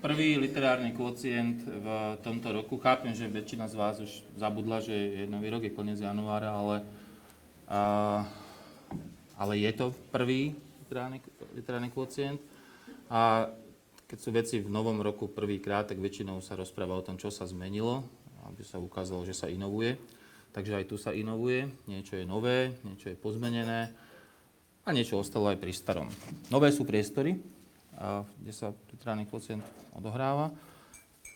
prvý literárny kvocient v tomto roku. Chápem, že väčšina z vás už zabudla, že je nový rok, je koniec januára, ale, a, ale je to prvý literárny, literárny kvocient. A keď sú veci v novom roku prvýkrát, tak väčšinou sa rozpráva o tom, čo sa zmenilo, aby sa ukázalo, že sa inovuje. Takže aj tu sa inovuje, niečo je nové, niečo je pozmenené a niečo ostalo aj pri starom. Nové sú priestory, kde sa literárny kvocient odohráva.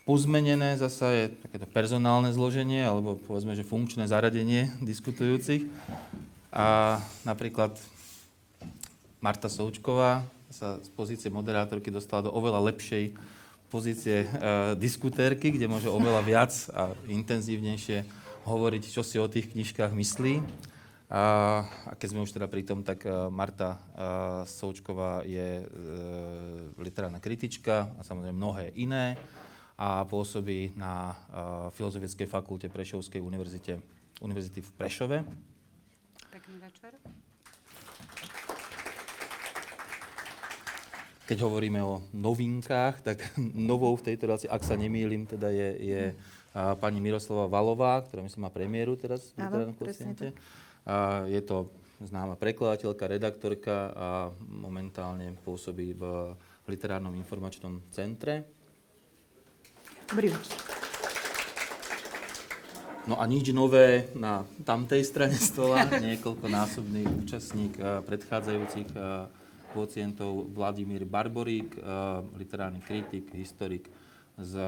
Pozmenené zasa je takéto personálne zloženie, alebo povedzme, že funkčné zaradenie diskutujúcich. A napríklad Marta Součková sa z pozície moderátorky dostala do oveľa lepšej pozície e, diskutérky, kde môže oveľa viac a intenzívnejšie hovoriť, čo si o tých knižkách myslí. A, keď sme už teda pri tom, tak uh, Marta uh, Součková je uh, literárna kritička a samozrejme mnohé iné a pôsobí na Filozofickej fakulte Prešovskej univerzite, univerzity v Prešove. Pekný večer. Keď hovoríme o novinkách, tak novou v tejto relácii, ak sa nemýlim, teda je, je pani Miroslava Valová, ktorá myslím má premiéru teraz v tak. A je to známa prekladateľka, redaktorka a momentálne pôsobí v literárnom informačnom centre. Dobrý večer. No a nič nové na tamtej strane stola. Niekoľkonásobný účastník eh, predchádzajúcich eh, kvocientov Vladimír Barborík, eh, literárny kritik, historik z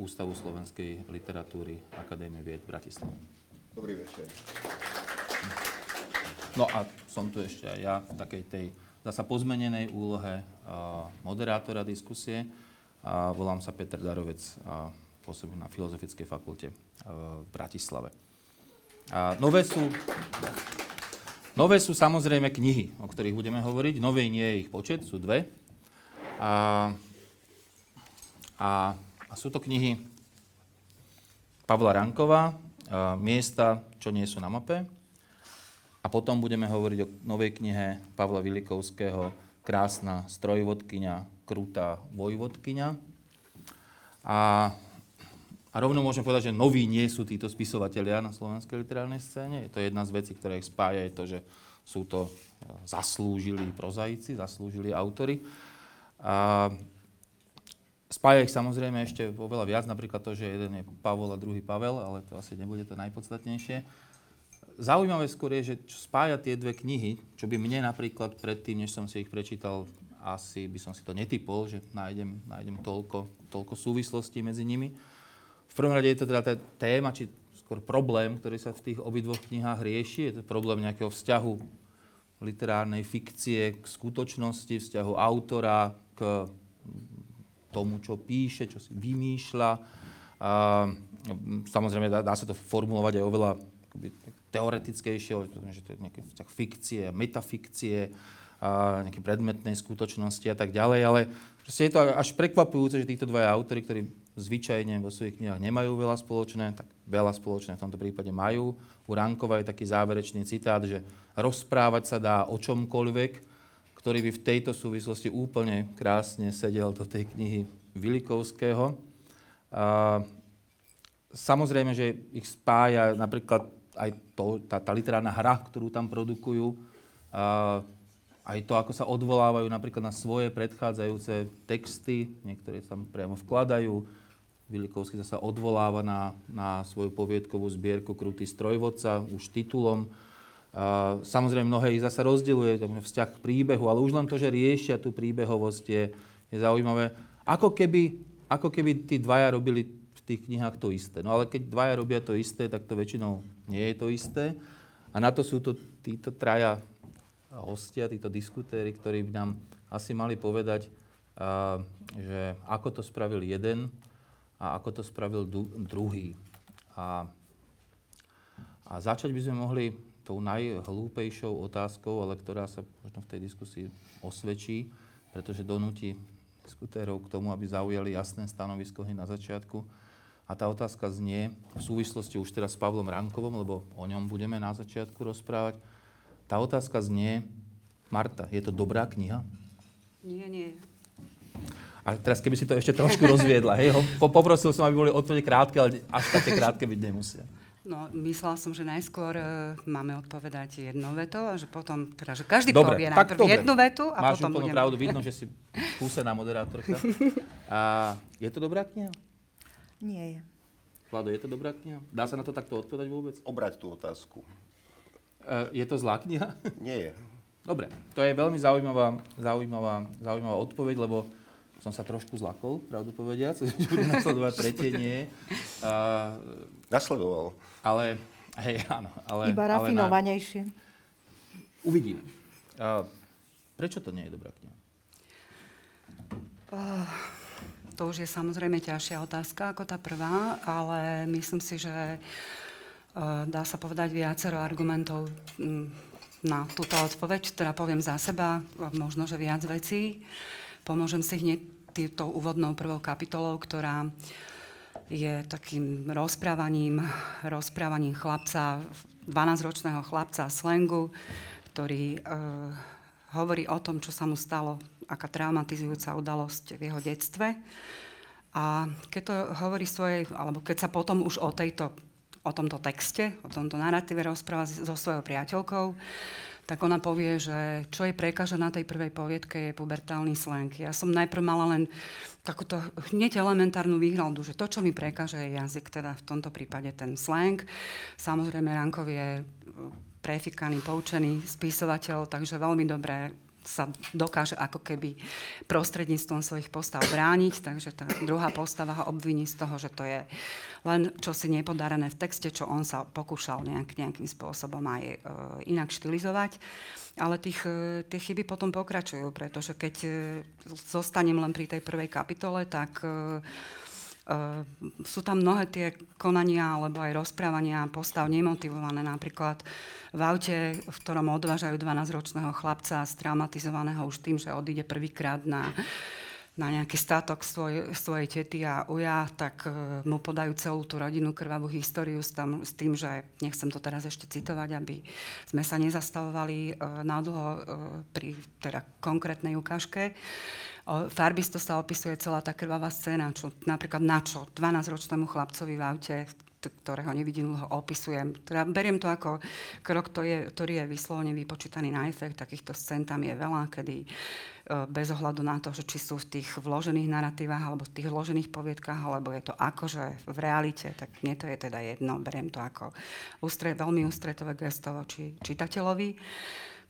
Ústavu slovenskej literatúry Akadémie vied Bratislava. Dobrý večer. No a som tu ešte aj ja v takej tej zasa pozmenenej úlohe moderátora diskusie. A volám sa Peter Darovec a pôsobím na Filozofickej fakulte v Bratislave. A nové sú, nové sú samozrejme knihy, o ktorých budeme hovoriť. Novej nie je ich počet, sú dve. A, a, a sú to knihy Pavla Ranková, Miesta, čo nie sú na mape, a potom budeme hovoriť o novej knihe Pavla Vilikovského Krásna strojvodkyňa, krutá vojvodkyňa. A, a rovno môžem povedať, že noví nie sú títo spisovatelia na slovenskej literárnej scéne. Je to jedna z vecí, ktoré ich spája, je to, že sú to e, zaslúžili prozaici, zaslúžili autory. A spája ich samozrejme ešte oveľa viac, napríklad to, že jeden je Pavol a druhý Pavel, ale to asi nebude to najpodstatnejšie zaujímavé skôr je, že čo spája tie dve knihy, čo by mne napríklad predtým, než som si ich prečítal, asi by som si to netypol, že nájdem, nájdem toľko, toľko súvislostí medzi nimi. V prvom rade je to teda tá téma, či skôr problém, ktorý sa v tých obidvoch knihách rieši. Je to problém nejakého vzťahu literárnej fikcie k skutočnosti, vzťahu autora k tomu, čo píše, čo si vymýšľa. A, samozrejme, dá, dá sa to formulovať aj oveľa teoretickejšie, že to je nejaké vzťah fikcie, metafikcie, a nejaké predmetnej skutočnosti a tak ďalej, ale je to až prekvapujúce, že títo dvaja autory, ktorí zvyčajne vo svojich knihách nemajú veľa spoločné, tak veľa spoločné v tomto prípade majú. U Rankova je taký záverečný citát, že rozprávať sa dá o čomkoľvek, ktorý by v tejto súvislosti úplne krásne sedel do tej knihy Vilikovského. A samozrejme, že ich spája napríklad aj to, tá, tá literárna hra, ktorú tam produkujú, a aj to, ako sa odvolávajú napríklad na svoje predchádzajúce texty, niektoré tam priamo vkladajú. Vilikovský sa odvoláva na, na svoju poviedkovú zbierku Krutý strojvodca, už titulom. A samozrejme, mnohé ich zase rozdieluje, vzťah k príbehu, ale už len to, že riešia tú príbehovosť, je, je zaujímavé. Ako keby, ako keby tí dvaja robili v tých knihách to isté. No ale keď dvaja robia to isté, tak to väčšinou nie je to isté. A na to sú to títo traja hostia, títo diskutéry, ktorí by nám asi mali povedať, že ako to spravil jeden a ako to spravil druhý. A, a začať by sme mohli tou najhlúpejšou otázkou, ale ktorá sa možno v tej diskusii osvedčí, pretože donúti diskutérov k tomu, aby zaujali jasné stanovisko hneď na začiatku a tá otázka znie v súvislosti už teraz s Pavlom Rankovom, lebo o ňom budeme na začiatku rozprávať. Tá otázka znie, Marta, je to dobrá kniha? Nie, nie. A teraz keby si to ešte trošku rozviedla, hej, ho, po, poprosil som, aby boli odpovede krátke, ale až také krátke byť nemusia. No, myslela som, že najskôr uh, máme odpovedať jednou vetou a že potom, teda, že každý Dobre, povie tak najprv dobre. jednu vetu a Máš potom budeme... pravdu, vidno, že si skúsená moderátorka. A je to dobrá kniha? Nie je. Vlado, je to dobrá kniha? Dá sa na to takto odpovedať vôbec? Obrať tú otázku. E, je to zlá kniha? Nie je. Dobre, to je veľmi zaujímavá, zaujímavá, zaujímavá odpoveď, lebo som sa trošku zlakol, pravdu povediac, že bude nasledovať tretie nie. A, Nasledoval. ale, hej, áno. Ale, Iba ale na, rafinovanejšie. uvidíme. A, prečo to nie je dobrá kniha? To už je samozrejme ťažšia otázka ako tá prvá, ale myslím si, že eh, dá sa povedať viacero argumentov na túto odpoveď, teda poviem za seba, možno, že viac vecí. Pomôžem si hneď týmto úvodnou prvou kapitolou, ktorá je takým rozprávaním, rozprávaním chlapca, 12-ročného chlapca slangu, ktorý e, hovorí o tom, čo sa mu stalo, aká traumatizujúca udalosť v jeho detstve. A keď to hovorí svojej, alebo keď sa potom už o, tejto, o tomto texte, o tomto narratíve rozpráva so svojou priateľkou, tak ona povie, že čo jej prekáža na tej prvej poviedke je pubertálny slang. Ja som najprv mala len takúto hneď elementárnu výhradu, že to, čo mi prekáže, je jazyk, teda v tomto prípade ten slang. Samozrejme, Rankov je prefikaný, poučený spisovateľ, takže veľmi dobre sa dokáže ako keby prostredníctvom svojich postav brániť, takže tá druhá postava ho obviní z toho, že to je len čosi nepodarené v texte, čo on sa pokúšal nejak, nejakým spôsobom aj e, inak štilizovať. Ale tých, e, tie chyby potom pokračujú, pretože keď e, zostanem len pri tej prvej kapitole, tak e, Uh, sú tam mnohé tie konania alebo aj rozprávania postav nemotivované. Napríklad v aute, v ktorom odvážajú 12-ročného chlapca straumatizovaného už tým, že odíde prvýkrát na, na nejaký statok svoj, svojej tety a uja, tak uh, mu podajú celú tú rodinu krvavú históriu s, tam, s tým, že nechcem to teraz ešte citovať, aby sme sa nezastavovali uh, nadlho uh, pri teda konkrétnej ukážke. Farbisto sa opisuje celá tá krvavá scéna, čo napríklad na čo 12-ročnému chlapcovi v aute, ktorého nevidím, ho opisujem. Teda beriem to ako krok, to je, ktorý je vyslovene vypočítaný na efekt. Takýchto scén tam je veľa, kedy bez ohľadu na to, že či sú v tých vložených narratívach alebo v tých vložených poviedkach, alebo je to akože v realite, tak mne to je teda jedno. Beriem to ako ústre, veľmi ústretové gesto voči čitateľovi.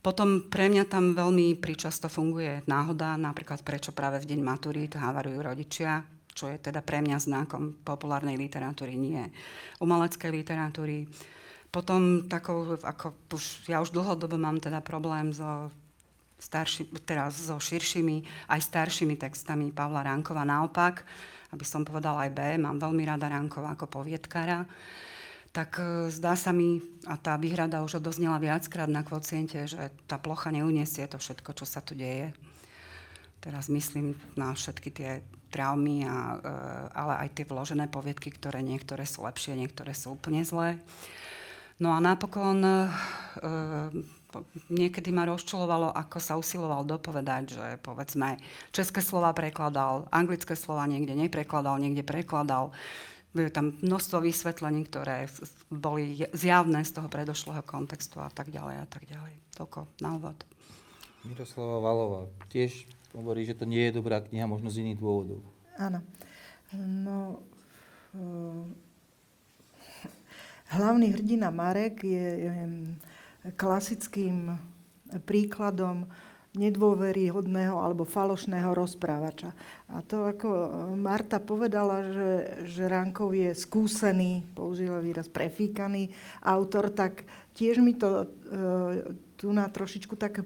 Potom pre mňa tam veľmi pričasto funguje náhoda, napríklad prečo práve v deň maturít havarujú rodičia, čo je teda pre mňa znakom populárnej literatúry, nie umeleckej literatúry. Potom takou, ako už, ja už dlhodobo mám teda problém so starší, teraz so širšími, aj staršími textami Pavla Ránkova. Naopak, aby som povedala aj B, mám veľmi rada Ránkova ako poviedkara tak e, zdá sa mi, a tá výhrada už odoznela viackrát na kvociente, že tá plocha neuniesie to všetko, čo sa tu deje. Teraz myslím na všetky tie traumy, a, e, ale aj tie vložené poviedky, ktoré niektoré sú lepšie, niektoré sú úplne zlé. No a napokon e, niekedy ma rozčulovalo, ako sa usiloval dopovedať, že povedzme české slova prekladal, anglické slova niekde neprekladal, niekde prekladal je tam množstvo vysvetlení, ktoré boli zjavné z toho predošlého kontextu a tak ďalej a tak ďalej. Toľko na úvod. Miroslava Valová tiež hovorí, že to nie je dobrá kniha, možno z iných dôvodov. Áno. No, uh, hlavný hrdina Marek je, je klasickým príkladom nedôveryhodného alebo falošného rozprávača. A to, ako Marta povedala, že, že Rankov je skúsený, použila výraz prefíkaný autor, tak tiež mi to e, tu na trošičku tak e, e,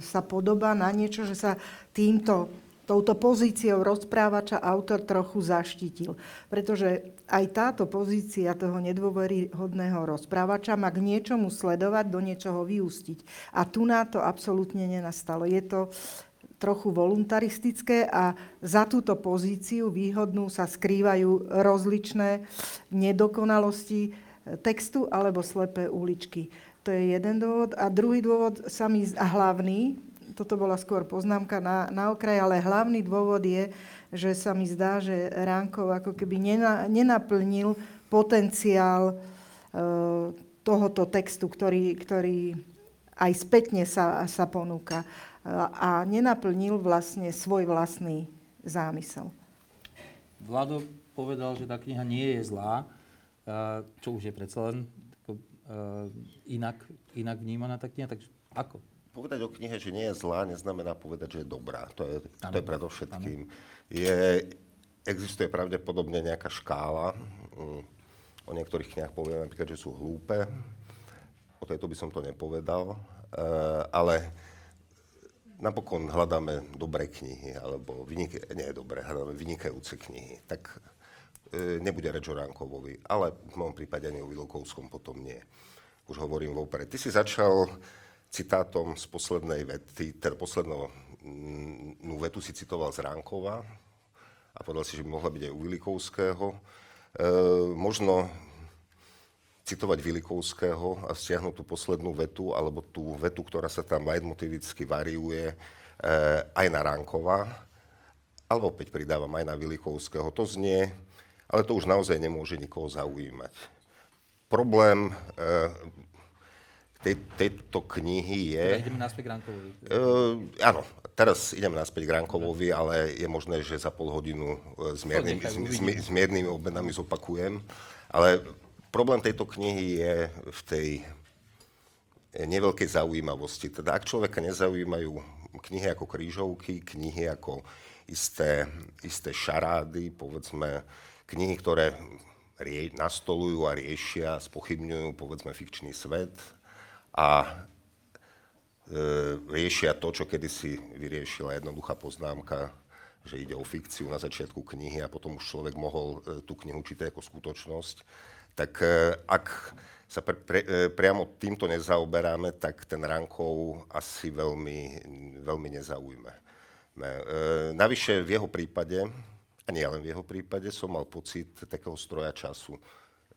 sa podobá na niečo, že sa týmto touto pozíciou rozprávača autor trochu zaštitil. Pretože aj táto pozícia toho nedôveryhodného rozprávača má k niečomu sledovať, do niečoho vyústiť. A tu na to absolútne nenastalo. Je to trochu voluntaristické a za túto pozíciu výhodnú sa skrývajú rozličné nedokonalosti textu alebo slepé uličky. To je jeden dôvod. A druhý dôvod, sa mi, a hlavný, toto bola skôr poznámka na, na okraj, ale hlavný dôvod je, že sa mi zdá, že Ránkov ako keby nena, nenaplnil potenciál e, tohoto textu, ktorý, ktorý aj spätne sa, sa ponúka. A nenaplnil vlastne svoj vlastný zámysel. Vlado povedal, že tá kniha nie je zlá, čo už je predsa len inak, inak vnímaná tá kniha, takže ako? Povedať o knihe, že nie je zlá, neznamená povedať, že je dobrá. To je, to je predovšetkým. Je, existuje pravdepodobne nejaká škála. Mm, o niektorých knihách poviem napríklad, že sú hlúpe. O tejto by som to nepovedal. Uh, ale napokon hľadáme dobré knihy, alebo vynike, nie dobré, hľadáme vynikajúce knihy, tak e, nebude reč o Ránkovovi, ale v môjom prípade ani o Vilokovskom potom nie. Už hovorím vopred. Ty si začal citátom z poslednej vety, teda poslednú vetu si citoval z Ránkova a povedal si, že by mohla byť aj u Vilikovského. E, možno citovať Vilikovského a stiahnuť tú poslednú vetu, alebo tú vetu, ktorá sa tam leitmotivicky variuje, e, aj na Ránkova, alebo opäť pridávam aj na Vilikovského. To znie, ale to už naozaj nemôže nikoho zaujímať. Problém e, tej, tejto knihy je... Teda ideme naspäť k. Uh, áno, teraz ideme naspäť k Ránkovovi, ale je možné, že za pol hodinu s miernymi, s, s, s miernymi obmenami zopakujem. Ale Problém tejto knihy je v tej neveľkej zaujímavosti. Teda ak človeka nezaujímajú knihy ako krížovky, knihy ako isté, isté šarády, povedzme knihy, ktoré rie, nastolujú a riešia, spochybňujú povedzme fikčný svet a e, riešia to, čo kedysi vyriešila jednoduchá poznámka, že ide o fikciu na začiatku knihy a potom už človek mohol e, tú knihu čítať ako skutočnosť tak e, ak sa pre, pre, priamo týmto nezaoberáme, tak ten Rankov asi veľmi, veľmi nezaujme. E, navyše v jeho prípade, a nie len v jeho prípade, som mal pocit takého stroja času,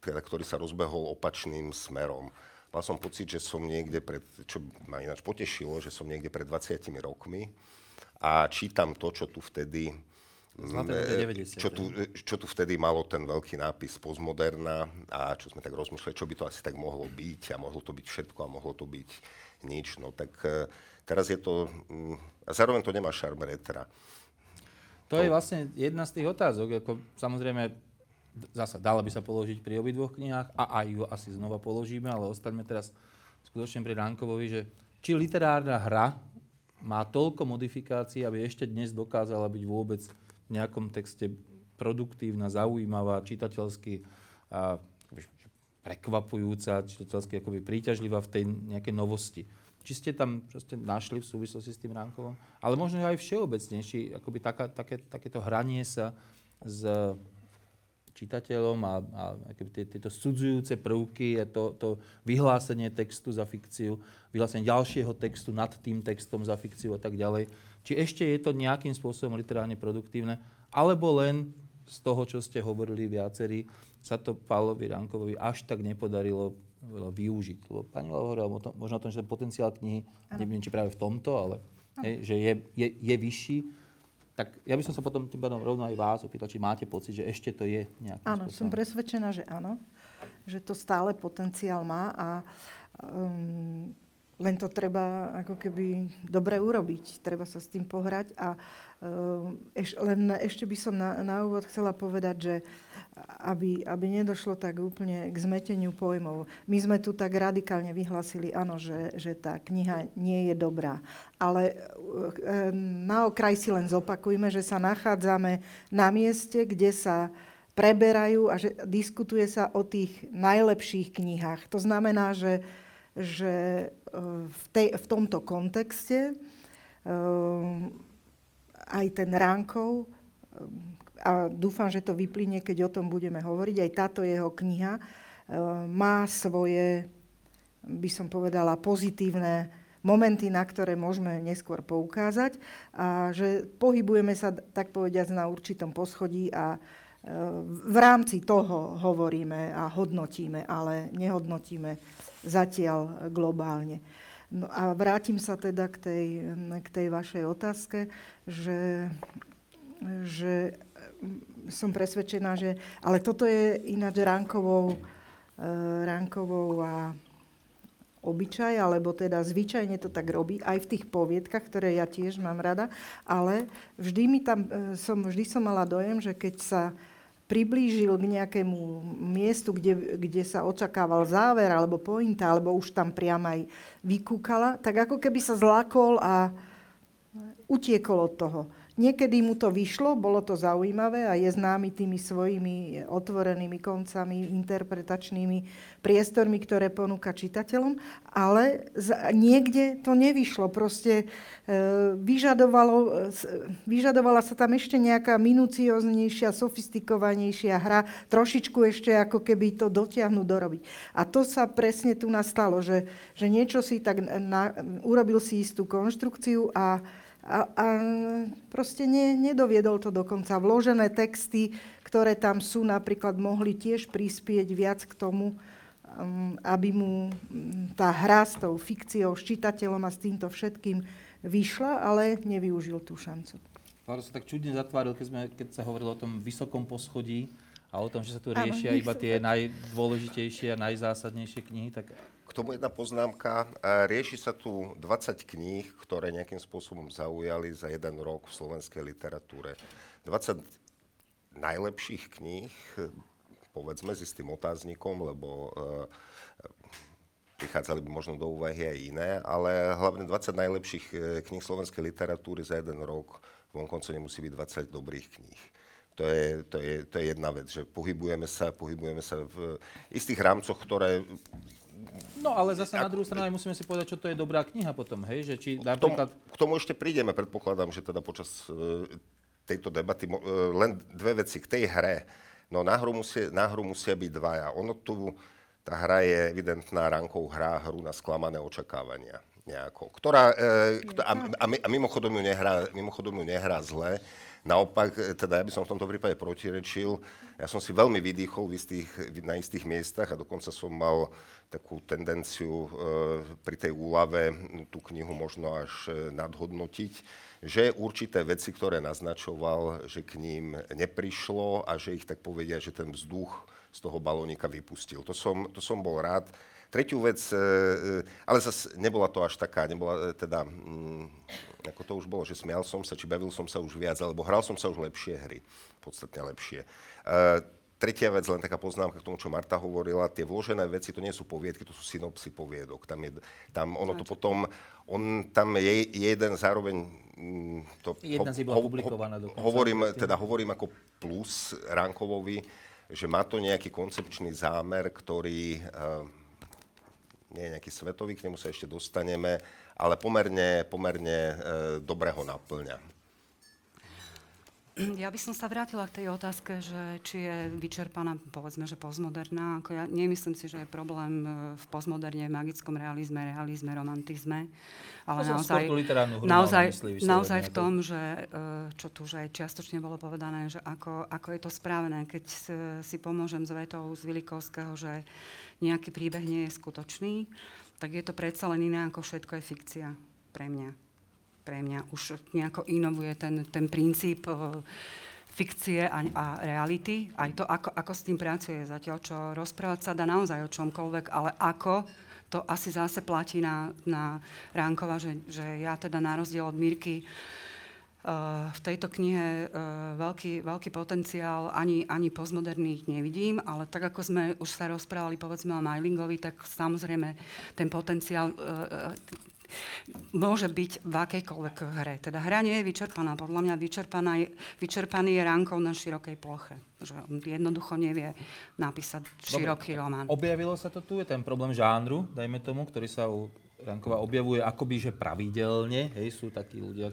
teda, ktorý sa rozbehol opačným smerom. Mal som pocit, že som niekde pred, čo ma ináč potešilo, že som niekde pred 20 rokmi a čítam to, čo tu vtedy čo tu, čo tu vtedy malo ten veľký nápis postmoderna a čo sme tak rozmýšľali, čo by to asi tak mohlo byť a mohlo to byť všetko a mohlo to byť nič. No tak e, teraz je to, a zároveň to nemá šarm retra. To, to je vlastne jedna z tých otázok. Ako, samozrejme, zasa dala by sa položiť pri obidvoch knihách a aj ju asi znova položíme, ale ostaňme teraz skutočne pri Ránkovovi, že či literárna hra má toľko modifikácií, aby ešte dnes dokázala byť vôbec nejakom texte produktívna, zaujímavá, čitateľsky a, prekvapujúca, čitateľsky akoby príťažlivá v tej nejakej novosti. Či ste tam ste našli v súvislosti s tým Ránkovom? Ale možno aj všeobecnejší, akoby taká, také, takéto hranie sa s čitateľom a, a tie, tieto sudzujúce prvky to, to vyhlásenie textu za fikciu, vyhlásenie ďalšieho textu nad tým textom za fikciu a tak ďalej či ešte je to nejakým spôsobom literárne produktívne, alebo len z toho, čo ste hovorili viacerí, sa to Pavlovi Rankovovi až tak nepodarilo využiť. Lebo pani hovorila možno o tom, že ten potenciál knihy, neviem, či práve v tomto, ale hej, že je, je, je vyšší. Tak ja by som sa potom tým pádom rovno aj vás opýtal, či máte pocit, že ešte to je nejakým Áno, som presvedčená, že áno. Že to stále potenciál má a um, len to treba ako keby dobre urobiť. Treba sa s tým pohrať. A eh, eš, len ešte by som na, na úvod chcela povedať, že aby, aby nedošlo tak úplne k zmeteniu pojmov. My sme tu tak radikálne vyhlasili, áno, že, že tá kniha nie je dobrá. Ale eh, na okraj si len zopakujme, že sa nachádzame na mieste, kde sa preberajú a že diskutuje sa o tých najlepších knihách. To znamená, že že e, v, tej, v tomto kontexte e, aj ten Ránkov, e, a dúfam, že to vyplynie, keď o tom budeme hovoriť, aj táto jeho kniha má svoje, by som povedala, pozitívne momenty, na ktoré môžeme neskôr poukázať a že pohybujeme sa, tak povediať, na určitom poschodí a v rámci toho hovoríme a hodnotíme, ale nehodnotíme zatiaľ globálne. No a vrátim sa teda k tej, k tej vašej otázke, že, že som presvedčená, že... Ale toto je ináč ránkovou, e, ránkovou a obyčaj, alebo teda zvyčajne to tak robí, aj v tých poviedkach, ktoré ja tiež mám rada, ale vždy, mi tam, e, som, vždy som mala dojem, že keď sa priblížil k nejakému miestu, kde, kde sa očakával záver alebo pointa, alebo už tam priam aj vykúkala, tak ako keby sa zlakol a utiekol od toho. Niekedy mu to vyšlo, bolo to zaujímavé a je známy tými svojimi otvorenými koncami, interpretačnými priestormi, ktoré ponúka čitateľom, ale niekde to nevyšlo. Proste e, vyžadovalo, vyžadovala sa tam ešte nejaká minucioznejšia, sofistikovanejšia hra, trošičku ešte ako keby to dotiahnuť dorobiť. A to sa presne tu nastalo, že, že niečo si tak na, urobil si istú konštrukciu a a, a proste ne, nedoviedol to dokonca. Vložené texty, ktoré tam sú, napríklad mohli tiež prispieť viac k tomu, um, aby mu mm, tá hra s tou fikciou, s čitateľom a s týmto všetkým vyšla, ale nevyužil tú šancu. Laro sa tak čudne zatváril, keď, sme, keď sa hovorilo o tom vysokom poschodí a o tom, že sa tu riešia iba tie najdôležitejšie a najzásadnejšie knihy, tak k tomu jedna poznámka. Rieši sa tu 20 kníh, ktoré nejakým spôsobom zaujali za jeden rok v slovenskej literatúre. 20 najlepších kníh, povedzme s istým otáznikom, lebo e, prichádzali by možno do úvahy aj iné, ale hlavne 20 najlepších e, kníh slovenskej literatúry za jeden rok vonkonco nemusí byť 20 dobrých kníh. To je, to, je, to je jedna vec, že pohybujeme sa, pohybujeme sa v istých rámcoch, ktoré No ale zase na druhú stranu musíme si povedať, čo to je dobrá kniha potom, hej? Že či napríklad... K tomu, k tomu ešte prídeme, predpokladám, že teda počas uh, tejto debaty uh, len dve veci k tej hre. No na hru, musia, na hru musia byť dvaja. Ono tu, tá hra je evidentná rankou hra, hru na sklamané očakávania nejako, ktorá, uh, a, a, a mimochodom, ju nehrá, mimochodom ju nehrá zle, Naopak, teda ja by som v tomto prípade protirečil. Ja som si veľmi vydýchol v istých, na istých miestach a dokonca som mal takú tendenciu e, pri tej úlave tú knihu možno až e, nadhodnotiť, že určité veci, ktoré naznačoval, že k ním neprišlo a že ich tak povedia, že ten vzduch z toho balónika vypustil. To som, to som bol rád. Tretiu vec, e, ale zase nebola to až taká, nebola teda, mm, ako to už bolo, že smial som sa, či bavil som sa už viac, alebo hral som sa už lepšie hry, podstatne lepšie. Tretia vec, len taká poznámka k tomu, čo Marta hovorila, tie vložené veci, to nie sú poviedky, to sú synopsy poviedok. Tam, je, tam ono to potom, on tam je, jeden zároveň... Mm, to, Jedna ho, bola publikovaná ho, Hovorím, teda hovorím ako plus Rankovovi, že má to nejaký koncepčný zámer, ktorý uh, nie je nejaký svetový, k nemu sa ešte dostaneme, ale pomerne, pomerne uh, dobre ho naplňa. Ja by som sa vrátila k tej otázke, že či je vyčerpaná, povedzme, že postmoderná. Ako ja nemyslím si, že je problém e, v postmoderne, v magickom realizme, realizme, romantizme. Ale to naozaj, naozaj, myslí, naozaj v tom, že, e, čo tu už aj čiastočne bolo povedané, že ako, ako je to správne, keď si pomôžem s vetou z Vilikovského, že nejaký príbeh nie je skutočný, tak je to predsa len iné ako všetko je fikcia pre mňa pre mňa už nejako inovuje ten, ten princíp uh, fikcie a, a reality, aj to, ako, ako s tým pracuje. Zatiaľ, čo rozprávať sa dá naozaj o čomkoľvek, ale ako, to asi zase platí na, na Ránkova, že, že ja teda na rozdiel od Mirky Uh, v tejto knihe uh, veľký, veľký potenciál ani, ani postmoderných nevidím, ale tak ako sme už sa rozprávali povedzme o Mailingovi, tak samozrejme ten potenciál môže byť v akejkoľvek hre. Teda hra nie je vyčerpaná. Podľa mňa vyčerpaná je, vyčerpaný je ránkou na širokej ploche. Že on jednoducho nevie napísať široký Dobre, román. Objavilo sa to tu, je ten problém žánru, dajme tomu, ktorý sa u Rankova objavuje akoby, že pravidelne. Hej, sú takí ľudia,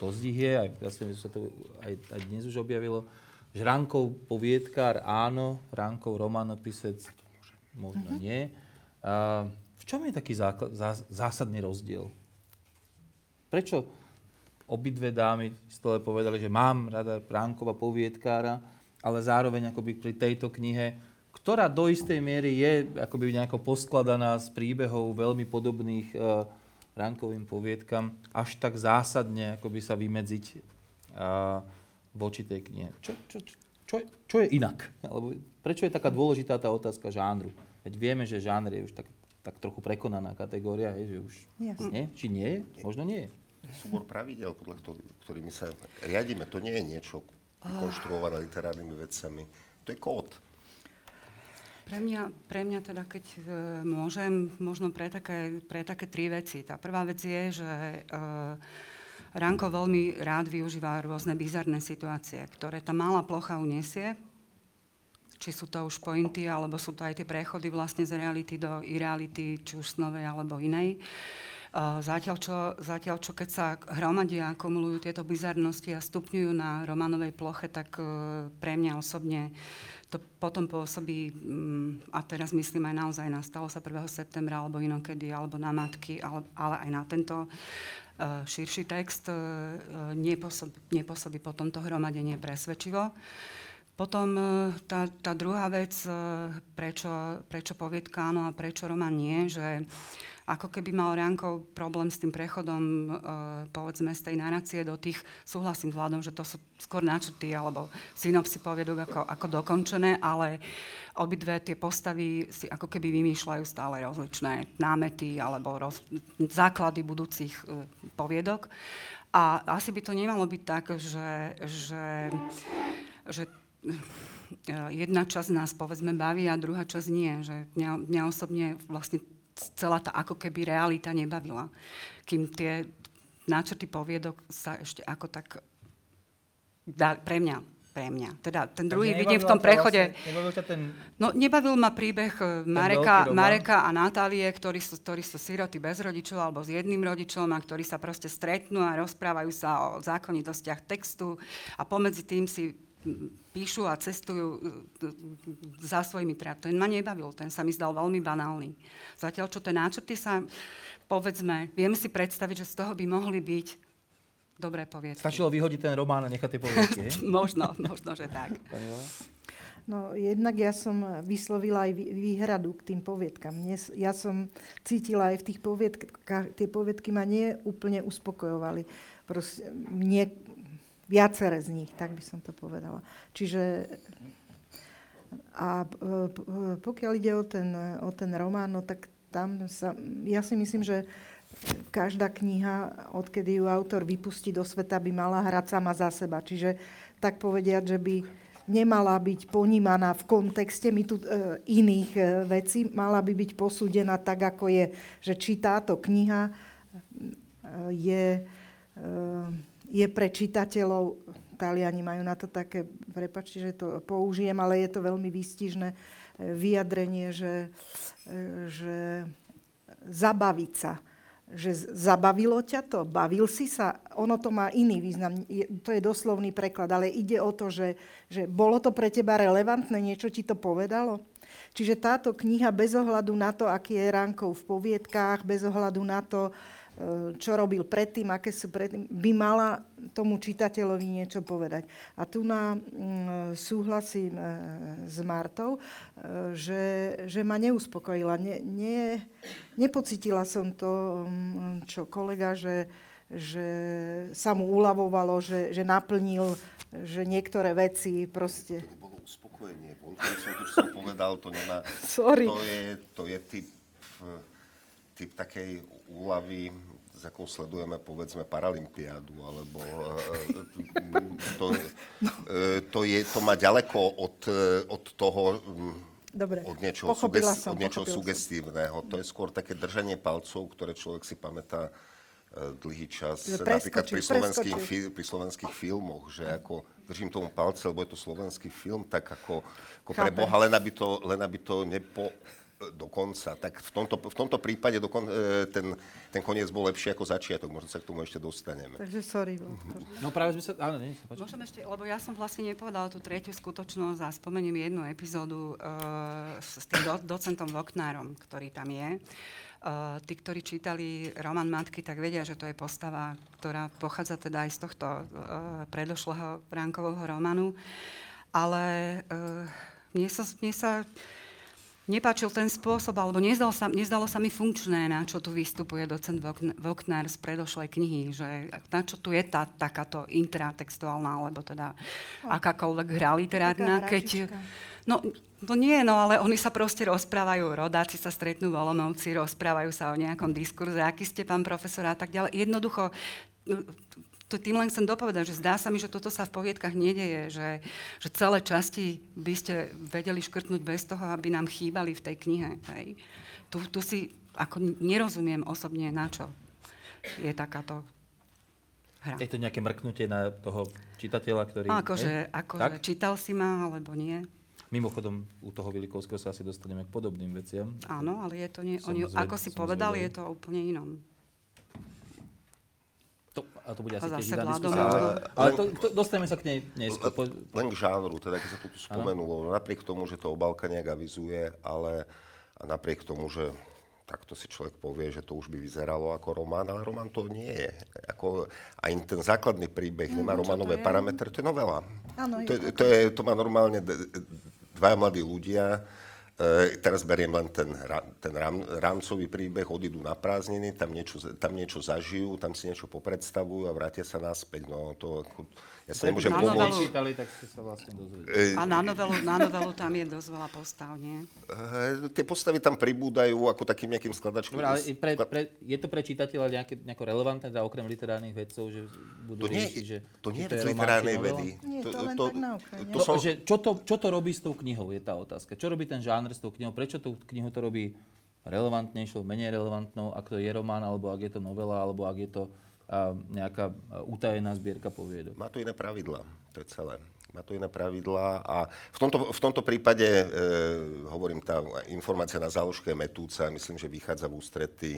to z nich je, aj, vlastne sa to aj, aj dnes už objavilo, že Rankov poviedkár áno, Rankov románopisec možno mm-hmm. nie. Uh, čom je taký základ, zásadný rozdiel? Prečo obidve dámy stole povedali, že mám rada Pránkova poviedkára, ale zároveň akoby pri tejto knihe, ktorá do istej miery je akoby nejako poskladaná z príbehov veľmi podobných uh, ránkovým poviedkam až tak zásadne akoby sa vymedziť uh, voči tej knihe. Čo, čo, čo, čo, čo je inak? Alebo prečo je taká dôležitá tá otázka žánru? Veď vieme, že žánr je už tak, tak trochu prekonaná kategória, hej, že už Jasne. nie? Či nie je? Možno nie je. Súbor pravidel, podľa ktorý- ktorými sa riadíme, to nie je niečo konštruované literárnymi vecami. To je kód. Pre mňa, pre mňa teda, keď e, môžem, možno pre také, pre také tri veci. Tá prvá vec je, že e, Ranko veľmi rád využíva rôzne bizarné situácie, ktoré tá malá plocha uniesie. Či sú to už pointy, alebo sú to aj tie prechody vlastne z reality do ireality, či už snovej alebo inej. Zatiaľ čo, zatiaľ, čo keď sa hromadia a kumulujú tieto bizarnosti a stupňujú na romanovej ploche, tak uh, pre mňa osobne to potom pôsobí, mm, a teraz myslím aj naozaj na stalo sa 1. septembra, alebo inokedy, alebo na matky, ale, ale aj na tento uh, širší text, uh, nepôsobí, nepôsobí potom to hromadenie presvedčivo. Potom e, tá, tá druhá vec, e, prečo, prečo poviedka áno a prečo román nie, že ako keby mal Riankov problém s tým prechodom, e, povedzme, z tej narácie do tých, súhlasím s Vladom, že to sú skôr načrty alebo synopsy poviedok ako, ako dokončené, ale obidve tie postavy si ako keby vymýšľajú stále rozličné námety alebo roz, základy budúcich poviedok. A asi by to nemalo byť tak, že, že, že jedna časť nás povedzme baví a druhá časť nie. Že mňa, mňa osobne vlastne celá tá ako keby realita nebavila. Kým tie náčrty poviedok sa ešte ako tak dá, pre mňa, pre mňa. Teda ten druhý vidím v tom prechode. Vlastne, nebavil ťa ten... No, nebavil ma príbeh e, Mareka? Mareka a Natálie, ktorí sú, ktorí sú siroty bez rodičov alebo s jedným rodičom a ktorí sa proste stretnú a rozprávajú sa o zákonitostiach textu a pomedzi tým si píšu a cestujú e, za svojimi teda. Ten ma nebavil, ten sa mi zdal veľmi banálny. Zatiaľ, čo tie náčrty sa, povedzme, viem si predstaviť, že z toho by mohli byť dobré poviedky. Stačilo vyhodiť ten román a nechať tie poviedky, hej? Možno, možno, že tak. No, jednak ja som vyslovila aj vý- výhradu k tým s- ja som cítila aj v tých poviedkach, tie poviedky ma nie úplne uspokojovali. Proste, mne, viacere z nich, tak by som to povedala. Čiže a e, e, pokiaľ ide o ten, o ten román, no tak tam sa, ja si myslím, že každá kniha, odkedy ju autor vypustí do sveta, by mala hrať sama za seba. Čiže tak povediať, že by nemala byť ponímaná v kontexte my tu, e, iných e, vecí, mala by byť posúdená tak, ako je. Že či táto kniha e, je, e, je pre čitateľov, Taliani majú na to také, prepačte, že to použijem, ale je to veľmi výstižné e, vyjadrenie, že, e, že zabaviť sa. Že zabavilo ťa to? Bavil si sa? Ono to má iný význam. Je, to je doslovný preklad, ale ide o to, že, že bolo to pre teba relevantné, niečo ti to povedalo? Čiže táto kniha bez ohľadu na to, aký je Ránkov v poviedkách, bez ohľadu na to, e, čo robil predtým, aké sú predtým, by mala tomu čitateľovi niečo povedať. A tu na, mm, súhlasím e, s Martou, e, že, že ma neuspokojila. Ne, nie, nepocitila som to, mm, čo kolega, že, že sa mu uľavovalo, že, že naplnil, že niektoré veci proste... Bolo uspokojenie. Vonku som to, čo som povedal, to nemá... Sorry. To je, to je typ, typ takej úlavy, s akou sledujeme, povedzme, Paralympiádu, alebo eh, to, eh, to, je, to má ďaleko od, od toho, mm, Dobre, od niečoho, sugest, som, od niečoho pochopila som. sugestívneho. To je skôr také držanie palcov, ktoré človek si pamätá dlhý čas, Že napríklad pri preskočil, slovenských, preskočil. fi, pri slovenských filmoch, že ako držím tomu palce, lebo je to slovenský film, tak ako, ako Chápem. pre Boha, len aby to, len aby to nepo, dokonca. Tak v tomto, v tomto prípade dokon, e, ten, ten koniec bol lepší ako začiatok. Možno sa k tomu ešte dostaneme. Takže sorry. Viktor. No práve sme sa... Áno, nie. Môžem ešte, lebo ja som vlastne nepovedala tú tretiu skutočnosť a spomeniem jednu epizódu uh, s, tým do, docentom Voknárom, ktorý tam je. Uh, tí, ktorí čítali román Matky, tak vedia, že to je postava, ktorá pochádza teda aj z tohto uh, predošlého Ránkového románu. Ale uh, mne sa, mne sa nepáčil ten spôsob, alebo nezdalo sa, nezdalo sa mi funkčné, na čo tu vystupuje docent Vokner z predošlej knihy, že na čo tu je tá takáto intratextuálna, alebo teda akákoľvek hra literárna, keď... No, to nie, no ale oni sa proste rozprávajú, rodáci sa stretnú v Olomouci, rozprávajú sa o nejakom diskurze, aký ste pán profesor a tak ďalej. Jednoducho, to tým len chcem dopovedať, že zdá sa mi, že toto sa v poviedkach nedeje, že, že celé časti by ste vedeli škrtnúť bez toho, aby nám chýbali v tej knihe. Hej. Tu, tu si ako nerozumiem osobne, na čo je takáto hra. Je to nejaké mrknutie na toho čitateľa, ktorý... Akože, akože čítal si ma, alebo nie? Mimochodom, u toho Vilikovského sa asi dostaneme k podobným veciam. Áno, ale je to nie, oni, ako si povedal, zvedal. je to úplne inom. To, a to bude asi tiež iná diskusia, ale, ale to, to, dostaneme sa k nej neskôr. Len k žánru, teda keď sa tu spomenulo, napriek tomu, že to obálka nejak avizuje, ale a napriek tomu, že takto si človek povie, že to už by vyzeralo ako román, ale román to nie je. Ako, aj ten základný príbeh no, nemá románové parametre, to je novela. Áno, to, je, to, je, to má normálne dvaja mladí ľudia, teraz beriem len ten, ten rám, rámcový príbeh, odídu na prázdniny, tam niečo, tam niečo zažijú, tam si niečo popredstavujú a vrátia sa naspäť. No, to, ja sa nemôžem na novelu, čítali, tak ste sa vlastne dozvedeli. A na novelu, na novelu tam je dosť veľa postav, nie? E, tie postavy tam pribúdajú ako takým nejakým skladačkom. Dobre, ale pre, pre, je to pre čitateľa nejaké, nejako relevantné, teda okrem literárnych vedcov, že budú to nie, riešiť, že... To nie je literárnej vedy. Nie, to, to len to, tak na okraj, to, som... že čo, to, čo to robí s tou knihou, je tá otázka. Čo robí ten žánr s tou knihou? Prečo tú knihu to robí relevantnejšou, menej relevantnou, ak to je román, alebo ak je to novela, alebo ak je to nejaká utajená zbierka poviedok. Má to iné pravidla, to je celé. Má to iné pravidlá a v tomto, v tomto prípade, e, hovorím, tá informácia na záložke je metúca, myslím, že vychádza v ústrety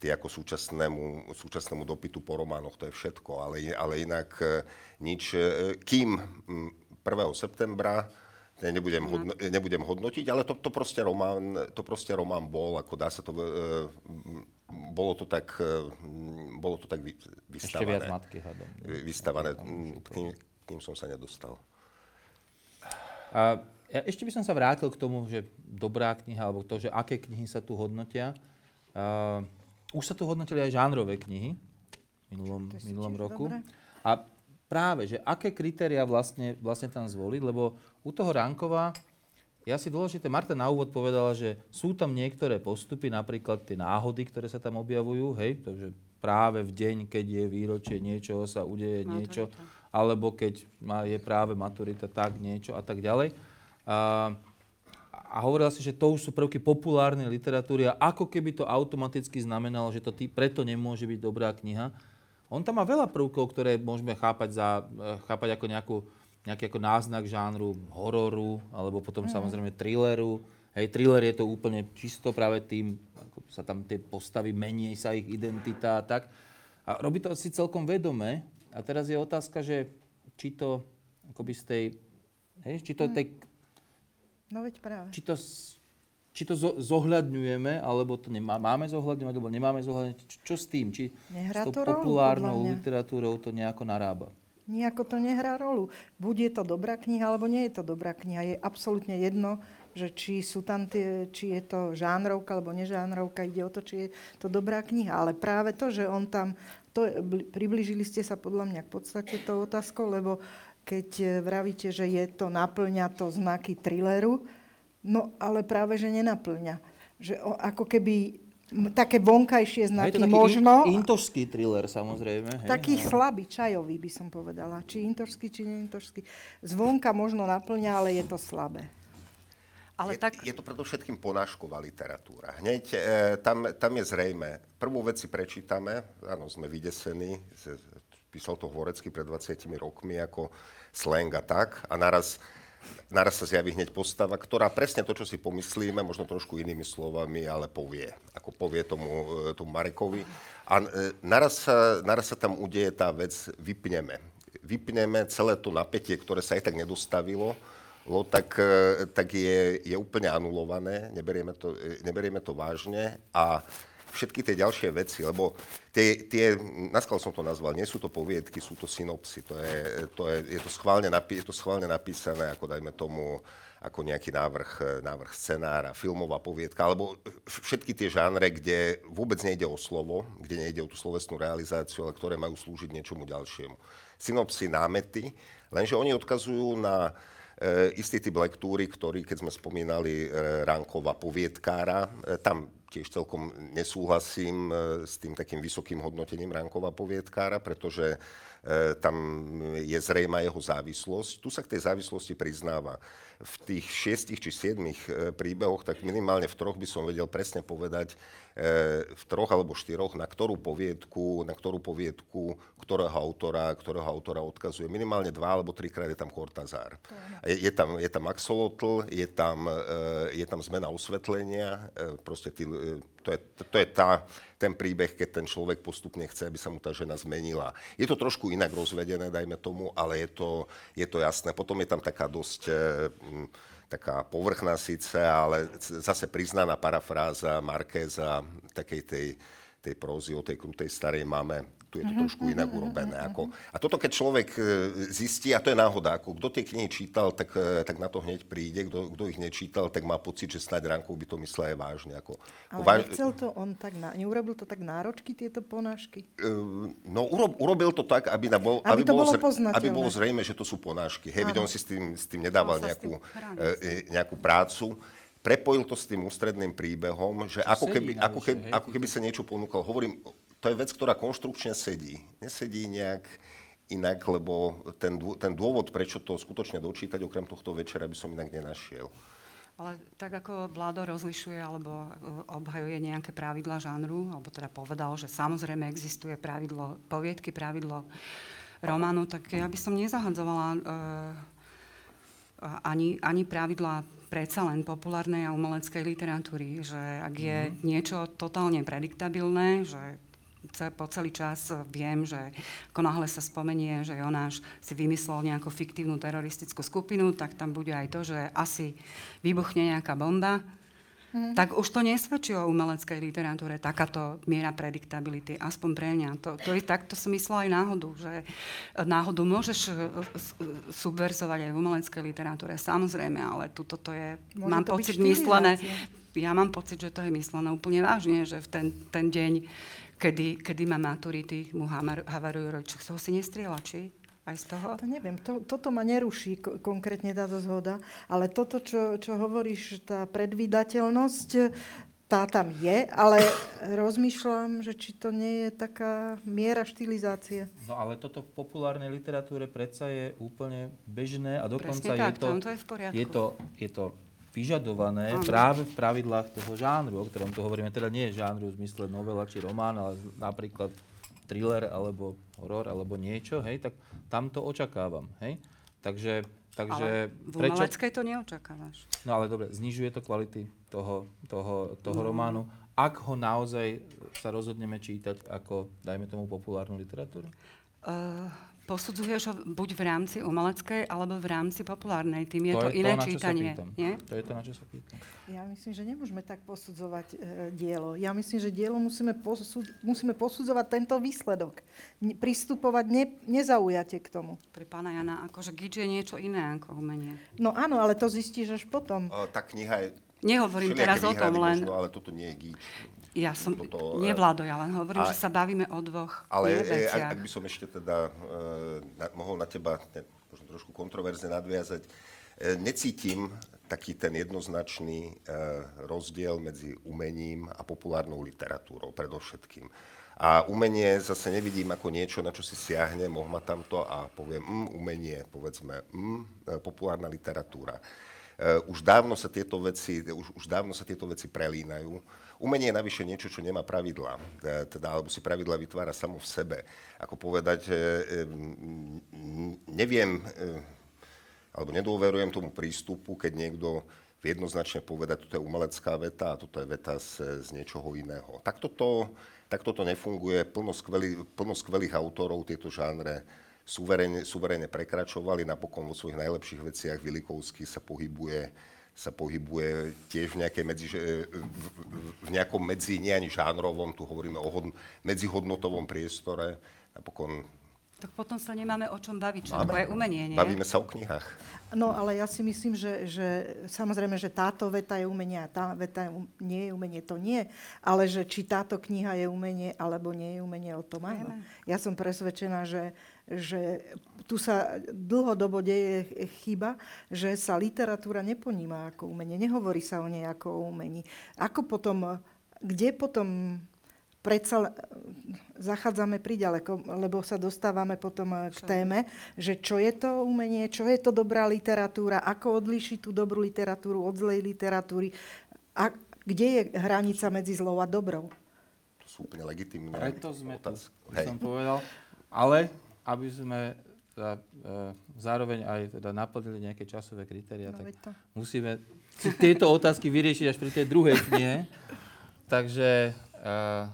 tý ako súčasnému, súčasnému dopytu po románoch, to je všetko, ale, ale inak e, nič. E, kým 1. septembra nebudem, no. hodno, nebudem hodnotiť, ale to, to, proste román, to proste román bol, ako dá sa to... E, bolo to tak, e, bolo to tak vystavané. Ešte viac matky, hádam. Vystavané, kým, kým som sa nedostal. A ja ešte by som sa vrátil k tomu, že dobrá kniha, alebo to, že aké knihy sa tu hodnotia. Uh, už sa tu hodnotili aj žánrové knihy v minulom, minulom roku. Dobré. A práve, že aké kritéria vlastne, vlastne tam zvoliť, lebo u toho Rankova, ja si dôležité, Marta na úvod povedala, že sú tam niektoré postupy, napríklad tie náhody, ktoré sa tam objavujú, hej, takže práve v deň, keď je výročie niečoho, sa udeje maturita. niečo, alebo keď má, je práve maturita, tak niečo a tak ďalej. A, a hovorila si, že to už sú prvky populárnej literatúry a ako keby to automaticky znamenalo, že to tý, preto nemôže byť dobrá kniha. On tam má veľa prvkov, ktoré môžeme chápať, za, chápať ako nejakú nejaký ako náznak žánru hororu, alebo potom mm. samozrejme thrilleru. Hej, thriller je to úplne čisto práve tým, ako sa tam tie postavy mení, sa ich identita a tak. A robí to asi celkom vedome. A teraz je otázka, že či to akoby z tej, hej, či to mm. tej... No veď práve. Či to, či to zohľadňujeme, alebo to nemá, máme zohľadňovať, alebo nemáme zohľadňovať. Čo, čo s tým? Či Nehrá s tou populárnou literatúrou to nejako narába? Nijako to nehrá rolu. Buď je to dobrá kniha, alebo nie je to dobrá kniha. Je absolútne jedno, že či sú tam tie, či je to žánrovka alebo nežánrovka, ide o to, či je to dobrá kniha. Ale práve to, že on tam, to, približili ste sa podľa mňa k podstate tou otázkou, lebo keď e, vravíte, že je to, naplňa to znaky thrilleru, no ale práve, že nenaplňa. Že o, ako keby také vonkajšie znaky je to možno. In, intošský thriller samozrejme. Hej, taký no. slabý, čajový by som povedala. Či intošský, či neintošský. Zvonka možno naplňa, ale je to slabé. Ale je, tak... je to predovšetkým ponášková literatúra. Hneď e, tam, tam je zrejme. Prvú vec si prečítame, áno, sme vydesení, písal to Horecký pred 20 rokmi ako slang a tak, a naraz naraz sa zjaví hneď postava, ktorá presne to, čo si pomyslíme, možno trošku inými slovami, ale povie. Ako povie tomu, e, tomu Marekovi. A e, naraz sa, naraz sa tam udeje tá vec, vypneme. Vypneme celé to napätie, ktoré sa aj tak nedostavilo, lo, tak, e, tak je, je úplne anulované, neberieme to, neberieme to vážne a všetky tie ďalšie veci, lebo tie, tie naskal som to nazval, nie sú to poviedky, sú to synopsy. To je, to je, je, to schválne, napí, je to schválne napísané, ako dajme tomu, ako nejaký návrh, návrh scenára, filmová poviedka, alebo všetky tie žánre, kde vôbec nejde o slovo, kde nejde o tú slovesnú realizáciu, ale ktoré majú slúžiť niečomu ďalšiemu. Synopsy, námety, lenže oni odkazujú na e, istý typ lektúry, ktorý, keď sme spomínali e, Rankova poviedkára, e, tam tiež celkom nesúhlasím e, s tým takým vysokým hodnotením Rankova poviedkára, pretože e, tam je zrejma jeho závislosť. Tu sa k tej závislosti priznáva v tých šiestich či siedmých e, príbehoch, tak minimálne v troch by som vedel presne povedať, e, v troch alebo štyroch, na ktorú poviedku, na ktorú poviedku, ktorého autora, ktorého autora odkazuje. Minimálne dva alebo trikrát je tam Kortazár. Je, je, tam, je tam axolotl, je tam, e, je tam zmena osvetlenia, proste tí, to je, to je tá, ten príbeh, keď ten človek postupne chce, aby sa mu tá žena zmenila. Je to trošku inak rozvedené, dajme tomu, ale je to, je to jasné. Potom je tam taká dosť taká povrchná síce, ale zase priznaná parafráza Markéza takej tej, tej prózy o tej krutej starej mame tu je to trošku inak urobené. Ako, a toto, keď človek e, zistí, a to je náhoda, ako kto tie knihy čítal, tak, e, tak na to hneď príde, kto, kto ich nečítal, tak má pocit, že snáď Rankov by to myslel aj vážne. Ako, Ale váž... nechcel to on tak, na... neurobil to tak náročky, tieto ponášky? Uh, no, urob, urobil to tak, aby, na bol, aby, aby, to bolo, zre, aby bolo zrejme, že to sú ponášky. Hej, on si s tým, s tým nedával nejakú, tým nejakú prácu prepojil to s tým ústredným príbehom, že ako keby, ako, keby, ako keby sa niečo ponúkal. Hovorím, to je vec, ktorá konštrukčne sedí. Nesedí nejak inak, lebo ten, ten dôvod, prečo to skutočne dočítať okrem tohto večera, by som inak nenašiel. Ale tak ako Vládo rozlišuje alebo obhajuje nejaké pravidla žánru, alebo teda povedal, že samozrejme existuje pravidlo poviedky, pravidlo románu, tak ja by som nezahadzovala uh, ani, ani pravidla predsa len populárnej a umeleckej literatúry, že ak je mm. niečo totálne prediktabilné, že po celý čas viem, že ako náhle sa spomenie, že Jonáš si vymyslel nejakú fiktívnu teroristickú skupinu, tak tam bude aj to, že asi vybuchne nejaká bomba. Mm. Tak už to nesvedčí o umeleckej literatúre, takáto miera prediktability, aspoň pre mňa. To, to je, takto som myslela aj náhodu, že náhodu môžeš e, subverzovať aj v umeleckej literatúre, samozrejme, ale tuto to je, Môže mám to pocit myslené, ja mám pocit, že to je myslené úplne vážne, že v ten, ten deň kedy, kedy má maturity, mu havarujú rodičia. Z toho si nestriela, či? Aj z toho? To neviem, to, toto ma neruší k- konkrétne táto zhoda, ale toto, čo, čo hovoríš, tá predvídateľnosť, tá tam je, ale rozmýšľam, že či to nie je taká miera štilizácie. No ale toto v populárnej literatúre predsa je úplne bežné a dokonca Presne je, tak, to, to je, v poriadku. je, to, je to vyžadované Áno. práve v pravidlách toho žánru, o ktorom tu hovoríme. Teda nie je žánru v zmysle novela či román, ale napríklad thriller alebo horor alebo niečo, hej, tak tam to očakávam, hej. Takže, takže ale v umeleckej to neočakávaš. No ale dobre, znižuje to kvality toho, toho, toho no. románu, ak ho naozaj sa rozhodneme čítať ako, dajme tomu, populárnu literatúru? Uh, Posudzuješ ho buď v rámci umeleckej, alebo v rámci populárnej. Tým je to, to je iné to, čítanie. Nie? To je to, na čo sa pýtam. Ja myslím, že nemôžeme tak posudzovať e, dielo. Ja myslím, že dielo musíme, posud- musíme posudzovať tento výsledok. N- pristupovať ne- nezaujate k tomu. Pri pána Jana, akože gič je niečo iné ako umenie. No áno, ale to zistíš až potom. O, tá kniha je... Nehovorím teraz o tom len... Možno, ale toto nie je gič. Ja som, toto, nevládo, ja len hovorím, a, že sa bavíme o dvoch Ale e, ak, ak by som ešte teda e, na, mohol na teba ne, možno trošku kontroverzne nadviazať, e, necítim taký ten jednoznačný e, rozdiel medzi umením a populárnou literatúrou predovšetkým. A umenie zase nevidím ako niečo, na čo si siahne, ma tamto a poviem, mm, umenie, povedzme, mm, e, populárna literatúra. E, už dávno sa tieto veci, už, už dávno sa tieto veci prelínajú Umenie je navyše niečo, čo nemá pravidla, e, teda, alebo si pravidla vytvára samo v sebe. Ako povedať, e, e, neviem, alebo nedôverujem tomu prístupu, keď niekto jednoznačne povedať, toto je umelecká veta a toto je veta z, z niečoho iného. Takto to, takto to nefunguje. Plno, skvelý, plno skvelých autorov tieto žánre suverene, suverene prekračovali. Napokon vo svojich najlepších veciach Vilikovský sa pohybuje sa pohybuje tiež v, medzi, v, nejakom medzi, nie ani žánrovom, tu hovoríme o hodn, medzihodnotovom priestore. Napokon Tak potom sa nemáme o čom baviť, čo je umenie, nie? bavíme sa o knihách. No ale ja si myslím, že, že samozrejme, že táto veta je umenie a tá veta je um, nie je umenie, to nie. Ale že či táto kniha je umenie alebo nie je umenie, o tom áno. Ja som presvedčená, že, že tu sa dlhodobo deje chyba, že sa literatúra neponíma ako umenie. Nehovorí sa o nej ako o umení. Ako potom, kde potom predsa zachádzame priďaleko, lebo sa dostávame potom eh, k téme, že čo je to umenie, čo je to dobrá literatúra, ako odlíšiť tú dobrú literatúru od zlej literatúry a kde je hranica medzi zlou a dobrou. To sú úplne legitimné Preto sme tu, otázky. by som povedal. Ale aby sme teda, e, zároveň aj teda naplnili nejaké časové kritéria, No, tak to. musíme si tieto otázky vyriešiť až pri tej druhej knihe. Takže uh,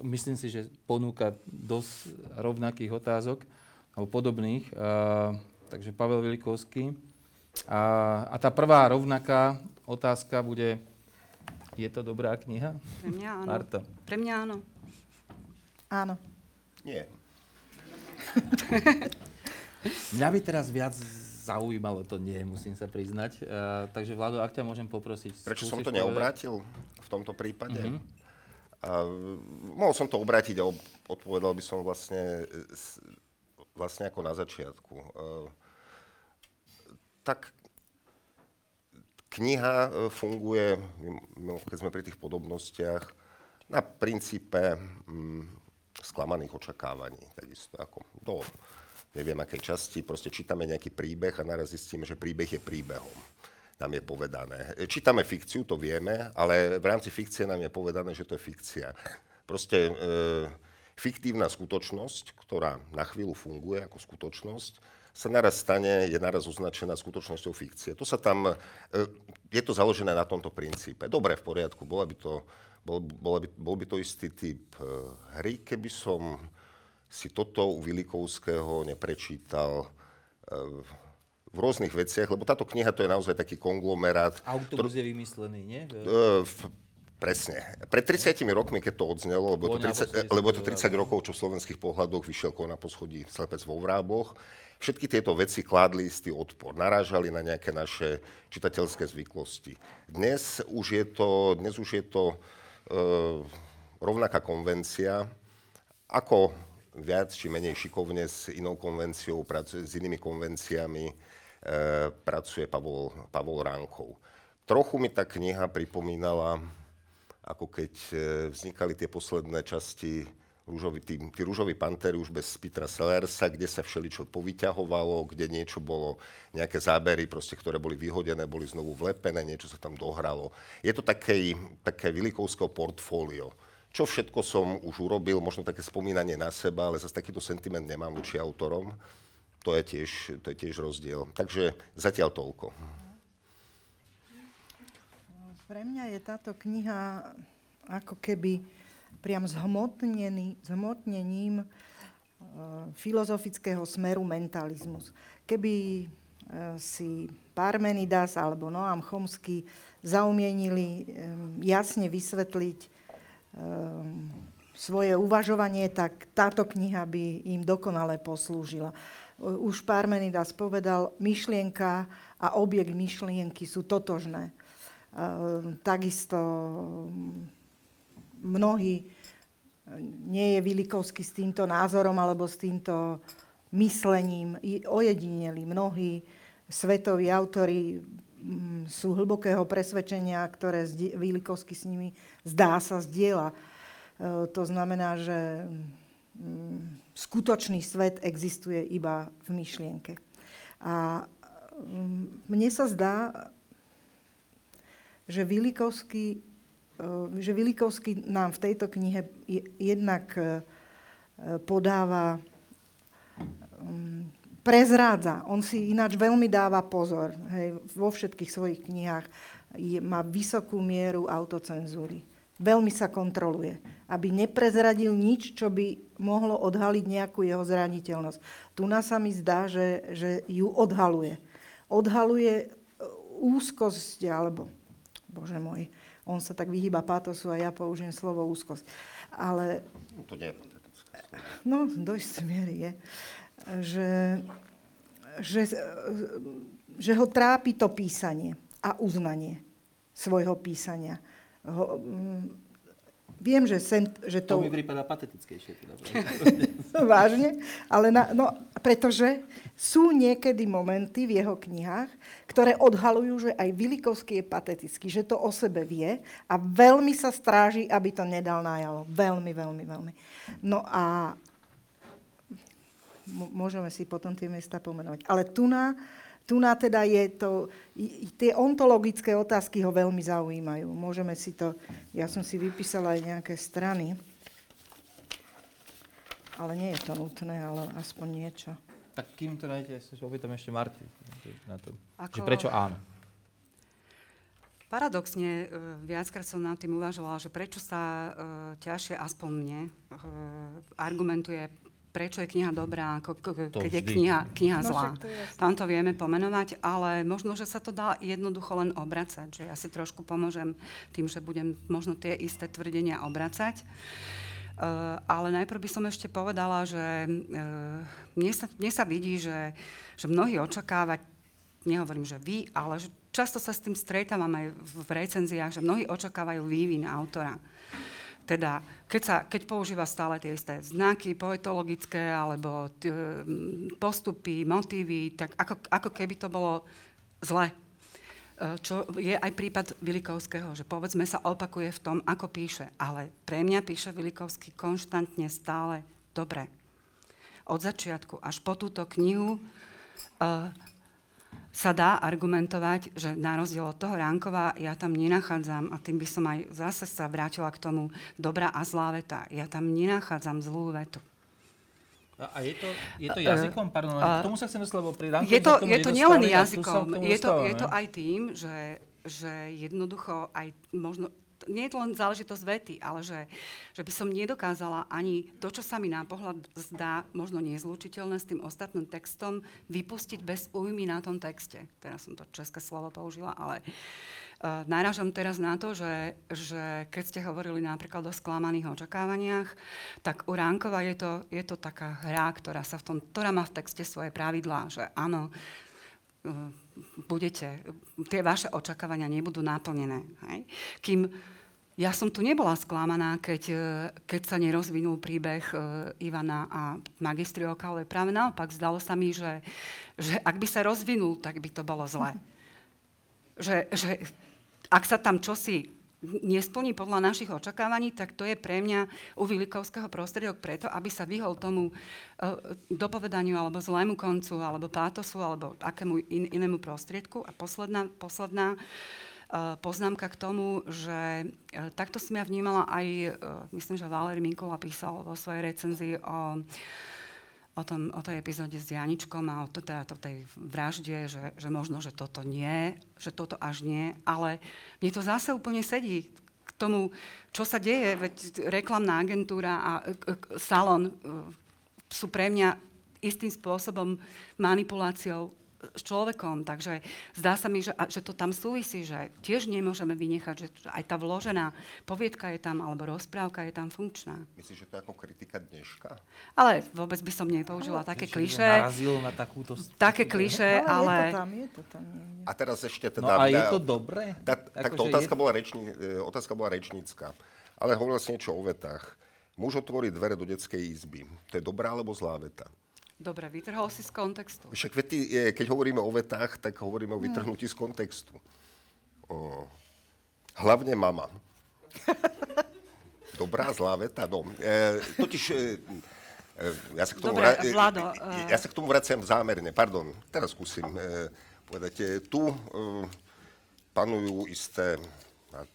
myslím si, že ponúka dosť rovnakých otázok, alebo podobných. Uh, takže Pavel Velikovský. A, a tá prvá rovnaká otázka bude, je to dobrá kniha? Pre mňa áno. Marta. Pre mňa áno. Áno. Nie. Mňa by teraz viac zaujímalo to nie, musím sa priznať. Uh, takže Vlado, ak ťa môžem poprosiť. Prečo som to povedať? neobrátil v tomto prípade? Mhm. A, mohol som to obrátiť a odpovedal by som vlastne, vlastne ako na začiatku. E, tak kniha e, funguje, keď sme pri tých podobnostiach, na princípe mm, sklamaných očakávaní. Takisto ako do neviem akej časti, proste čítame nejaký príbeh a naraz zistíme, že príbeh je príbehom nám je povedané. E, Čítame fikciu, to vieme, ale v rámci fikcie nám je povedané, že to je fikcia. Proste e, fiktívna skutočnosť, ktorá na chvíľu funguje ako skutočnosť, sa naraz stane, je naraz označená skutočnosťou fikcie. To sa tam, e, je to založené na tomto princípe. Dobre, v poriadku, bola by to, bol, bola by, bol by to istý typ e, hry, keby som si toto u Vilikovského neprečítal e, v rôznych veciach, lebo táto kniha to je naozaj taký konglomerát. Autobus je vymyslený, nie? E, v, presne. Pred 30 rokmi, keď to odznelo, lebo, to Bol 30, naposledy lebo to slepec 30 rokov, čo v slovenských pohľadoch vyšiel ko na poschodí slepec vo Vráboch, všetky tieto veci kládli istý odpor, narážali na nejaké naše čitateľské zvyklosti. Dnes už je to, dnes už je to rovnaká konvencia, ako viac či menej šikovne s inou konvenciou, s inými konvenciami e, pracuje Pavol, Pavol Ránkov. Trochu mi tá kniha pripomínala, ako keď e, vznikali tie posledné časti rúžový, tí, tí rúžoví pantery už bez Petra Sellersa, kde sa všeličo povyťahovalo, kde niečo bolo, nejaké zábery, proste, ktoré boli vyhodené, boli znovu vlepené, niečo sa tam dohralo. Je to také, také Vilikovského portfólio. Čo všetko som už urobil, možno také spomínanie na seba, ale zase takýto sentiment nemám voči autorom. To je tiež, to je tiež rozdiel. Takže zatiaľ toľko. Pre mňa je táto kniha ako keby priam zhmotnením e, filozofického smeru mentalizmus. Keby e, si Parmenidas alebo Noam Chomsky zaumienili e, jasne vysvetliť svoje uvažovanie, tak táto kniha by im dokonale poslúžila. Už Parmenidas povedal, myšlienka a objekt myšlienky sú totožné. Takisto mnohí, nie je Vilikovský s týmto názorom alebo s týmto myslením ojedineli. Mnohí svetoví autori mm, sú hlbokého presvedčenia, ktoré Vilikovský s nimi zdá sa zdieľa. E, To znamená, že skutočný svet existuje iba v myšlienke. A mne sa zdá, že Vilikovský, e, že Vilikovský nám v tejto knihe je- jednak e, podáva, mm, prezrádza. On si ináč veľmi dáva pozor. Hej, vo všetkých svojich knihách má vysokú mieru autocenzúry. Veľmi sa kontroluje, aby neprezradil nič, čo by mohlo odhaliť nejakú jeho zraniteľnosť. Tu nás sa mi zdá, že, že ju odhaluje. Odhaluje e, úzkosť, alebo, bože môj, on sa tak vyhýba pátosu a ja použijem slovo úzkosť. Ale No, to nie je No, do istej miery je. Že, že, že ho trápi to písanie a uznanie svojho písania. Ho, mm, viem, že, sem, že To to... mi prípada patetickejšie. Teda. Vážne, ale na, no, pretože sú niekedy momenty v jeho knihách, ktoré odhalujú, že aj Vilikovský je patetický, že to o sebe vie a veľmi sa stráži, aby to nedal najavo. Veľmi, veľmi, veľmi. No a môžeme si potom tie miesta pomenovať. Ale tu na, teda je to, tie ontologické otázky ho veľmi zaujímajú. Môžeme si to, ja som si vypísala aj nejaké strany, ale nie je to nutné, ale aspoň niečo. Tak kým to dajte, sa opýtam ešte Marty. Na to. Ako- Že prečo áno? Paradoxne, e, viackrát som nad tým uvažovala, že prečo sa e, ťažšie, aspoň mne, e, argumentuje, prečo je kniha dobrá, ako, k- keď je kniha, kniha No zlá. však to je. Tam to vieme pomenovať, ale možno, že sa to dá jednoducho len obracať, že ja si trošku pomôžem tým, že budem možno tie isté tvrdenia obracať. Uh, ale najprv by som ešte povedala, že uh, mne, sa, mne sa vidí, že, že mnohí očakávať, nehovorím, že vy, ale že často sa s tým stretávam aj v, recenziách, že mnohí očakávajú vývin autora. Teda, keď, sa, keď používa stále tie isté znaky poetologické alebo t, m, postupy, motívy, tak ako, ako keby to bolo zle. E, Čo je aj prípad Vilikovského, že povedzme sa opakuje v tom, ako píše. Ale pre mňa píše Vilikovský konštantne stále dobre. Od začiatku až po túto knihu uh, sa dá argumentovať, že na rozdiel od toho Ránkova ja tam nenachádzam, a tým by som aj zase sa vrátila k tomu dobrá a zlá veta, ja tam nenachádzam zlú vetu. A, a je, to, je to jazykom? Pardon, k tomu sa chcem dostať, lebo pri Je to, je to nielen a jazykom, je to, je to aj tým, že, že jednoducho aj možno, nie je to len záležitosť vety, ale že, že by som nedokázala ani to, čo sa mi na pohľad zdá možno nezlučiteľné s tým ostatným textom, vypustiť bez újmy na tom texte. Teraz som to české slovo použila, ale náražam teraz na to, že, že keď ste hovorili napríklad o sklamaných očakávaniach, tak u Ránkova je to, je to taká hra, ktorá, sa v tom, ktorá má v texte svoje pravidlá, že áno, uh, budete, tie vaše očakávania nebudú naplnené. Hej? Kým ja som tu nebola sklamaná, keď, eh, keď sa nerozvinul príbeh eh, Ivana a magistri ale práve naopak zdalo sa mi, že, že ak by sa rozvinul, tak by to bolo zle. Že, že ak sa tam čosi nesplní podľa našich očakávaní, tak to je pre mňa u Vilikovského prostriedok preto, aby sa vyhol tomu uh, dopovedaniu alebo zlému koncu, alebo pátosu, alebo akému in, inému prostriedku. A posledná, posledná uh, poznámka k tomu, že uh, takto som ja vnímala aj, myslím, že Valéry Minkula písal vo svojej recenzii o o, tom, o tej epizóde s Janičkom a o teda, to tej vražde, že, že možno, že toto nie, že toto až nie, ale mne to zase úplne sedí k tomu, čo sa deje, veď reklamná agentúra a e, e, salon e, sú pre mňa istým spôsobom manipuláciou s človekom, takže zdá sa mi, že, že to tam súvisí, že tiež nemôžeme vynechať, že aj tá vložená poviedka je tam, alebo rozprávka je tam funkčná. Myslíš, že to je ako kritika dneška? Ale vôbec by som nepoužila také Čiže kliše. Narazil na takúto... Také kliše, Ale, je to ale... tam, je to tam. niekde. A teraz ešte No teda... a je to dobré? Tá, takto Akože otázka, je- bola rečni, e, otázka bola rečnícka. Ale hovoril si niečo o vetách. Muž otvorí dvere do detskej izby. To je dobrá alebo zlá veta? Dobre, vytrhol si z kontextu. Však keď hovoríme o vetách, tak hovoríme o vytrhnutí z kontextu. O, hlavne mama. Dobrá, zlá veta? No, e, totiž... E, e, ja sa k tomu, Dobre, vra- e, Vlado, e, e- ja sa k tomu vraciam zámerne. Pardon, teraz skúsim e, povedať. Tu e, panujú isté,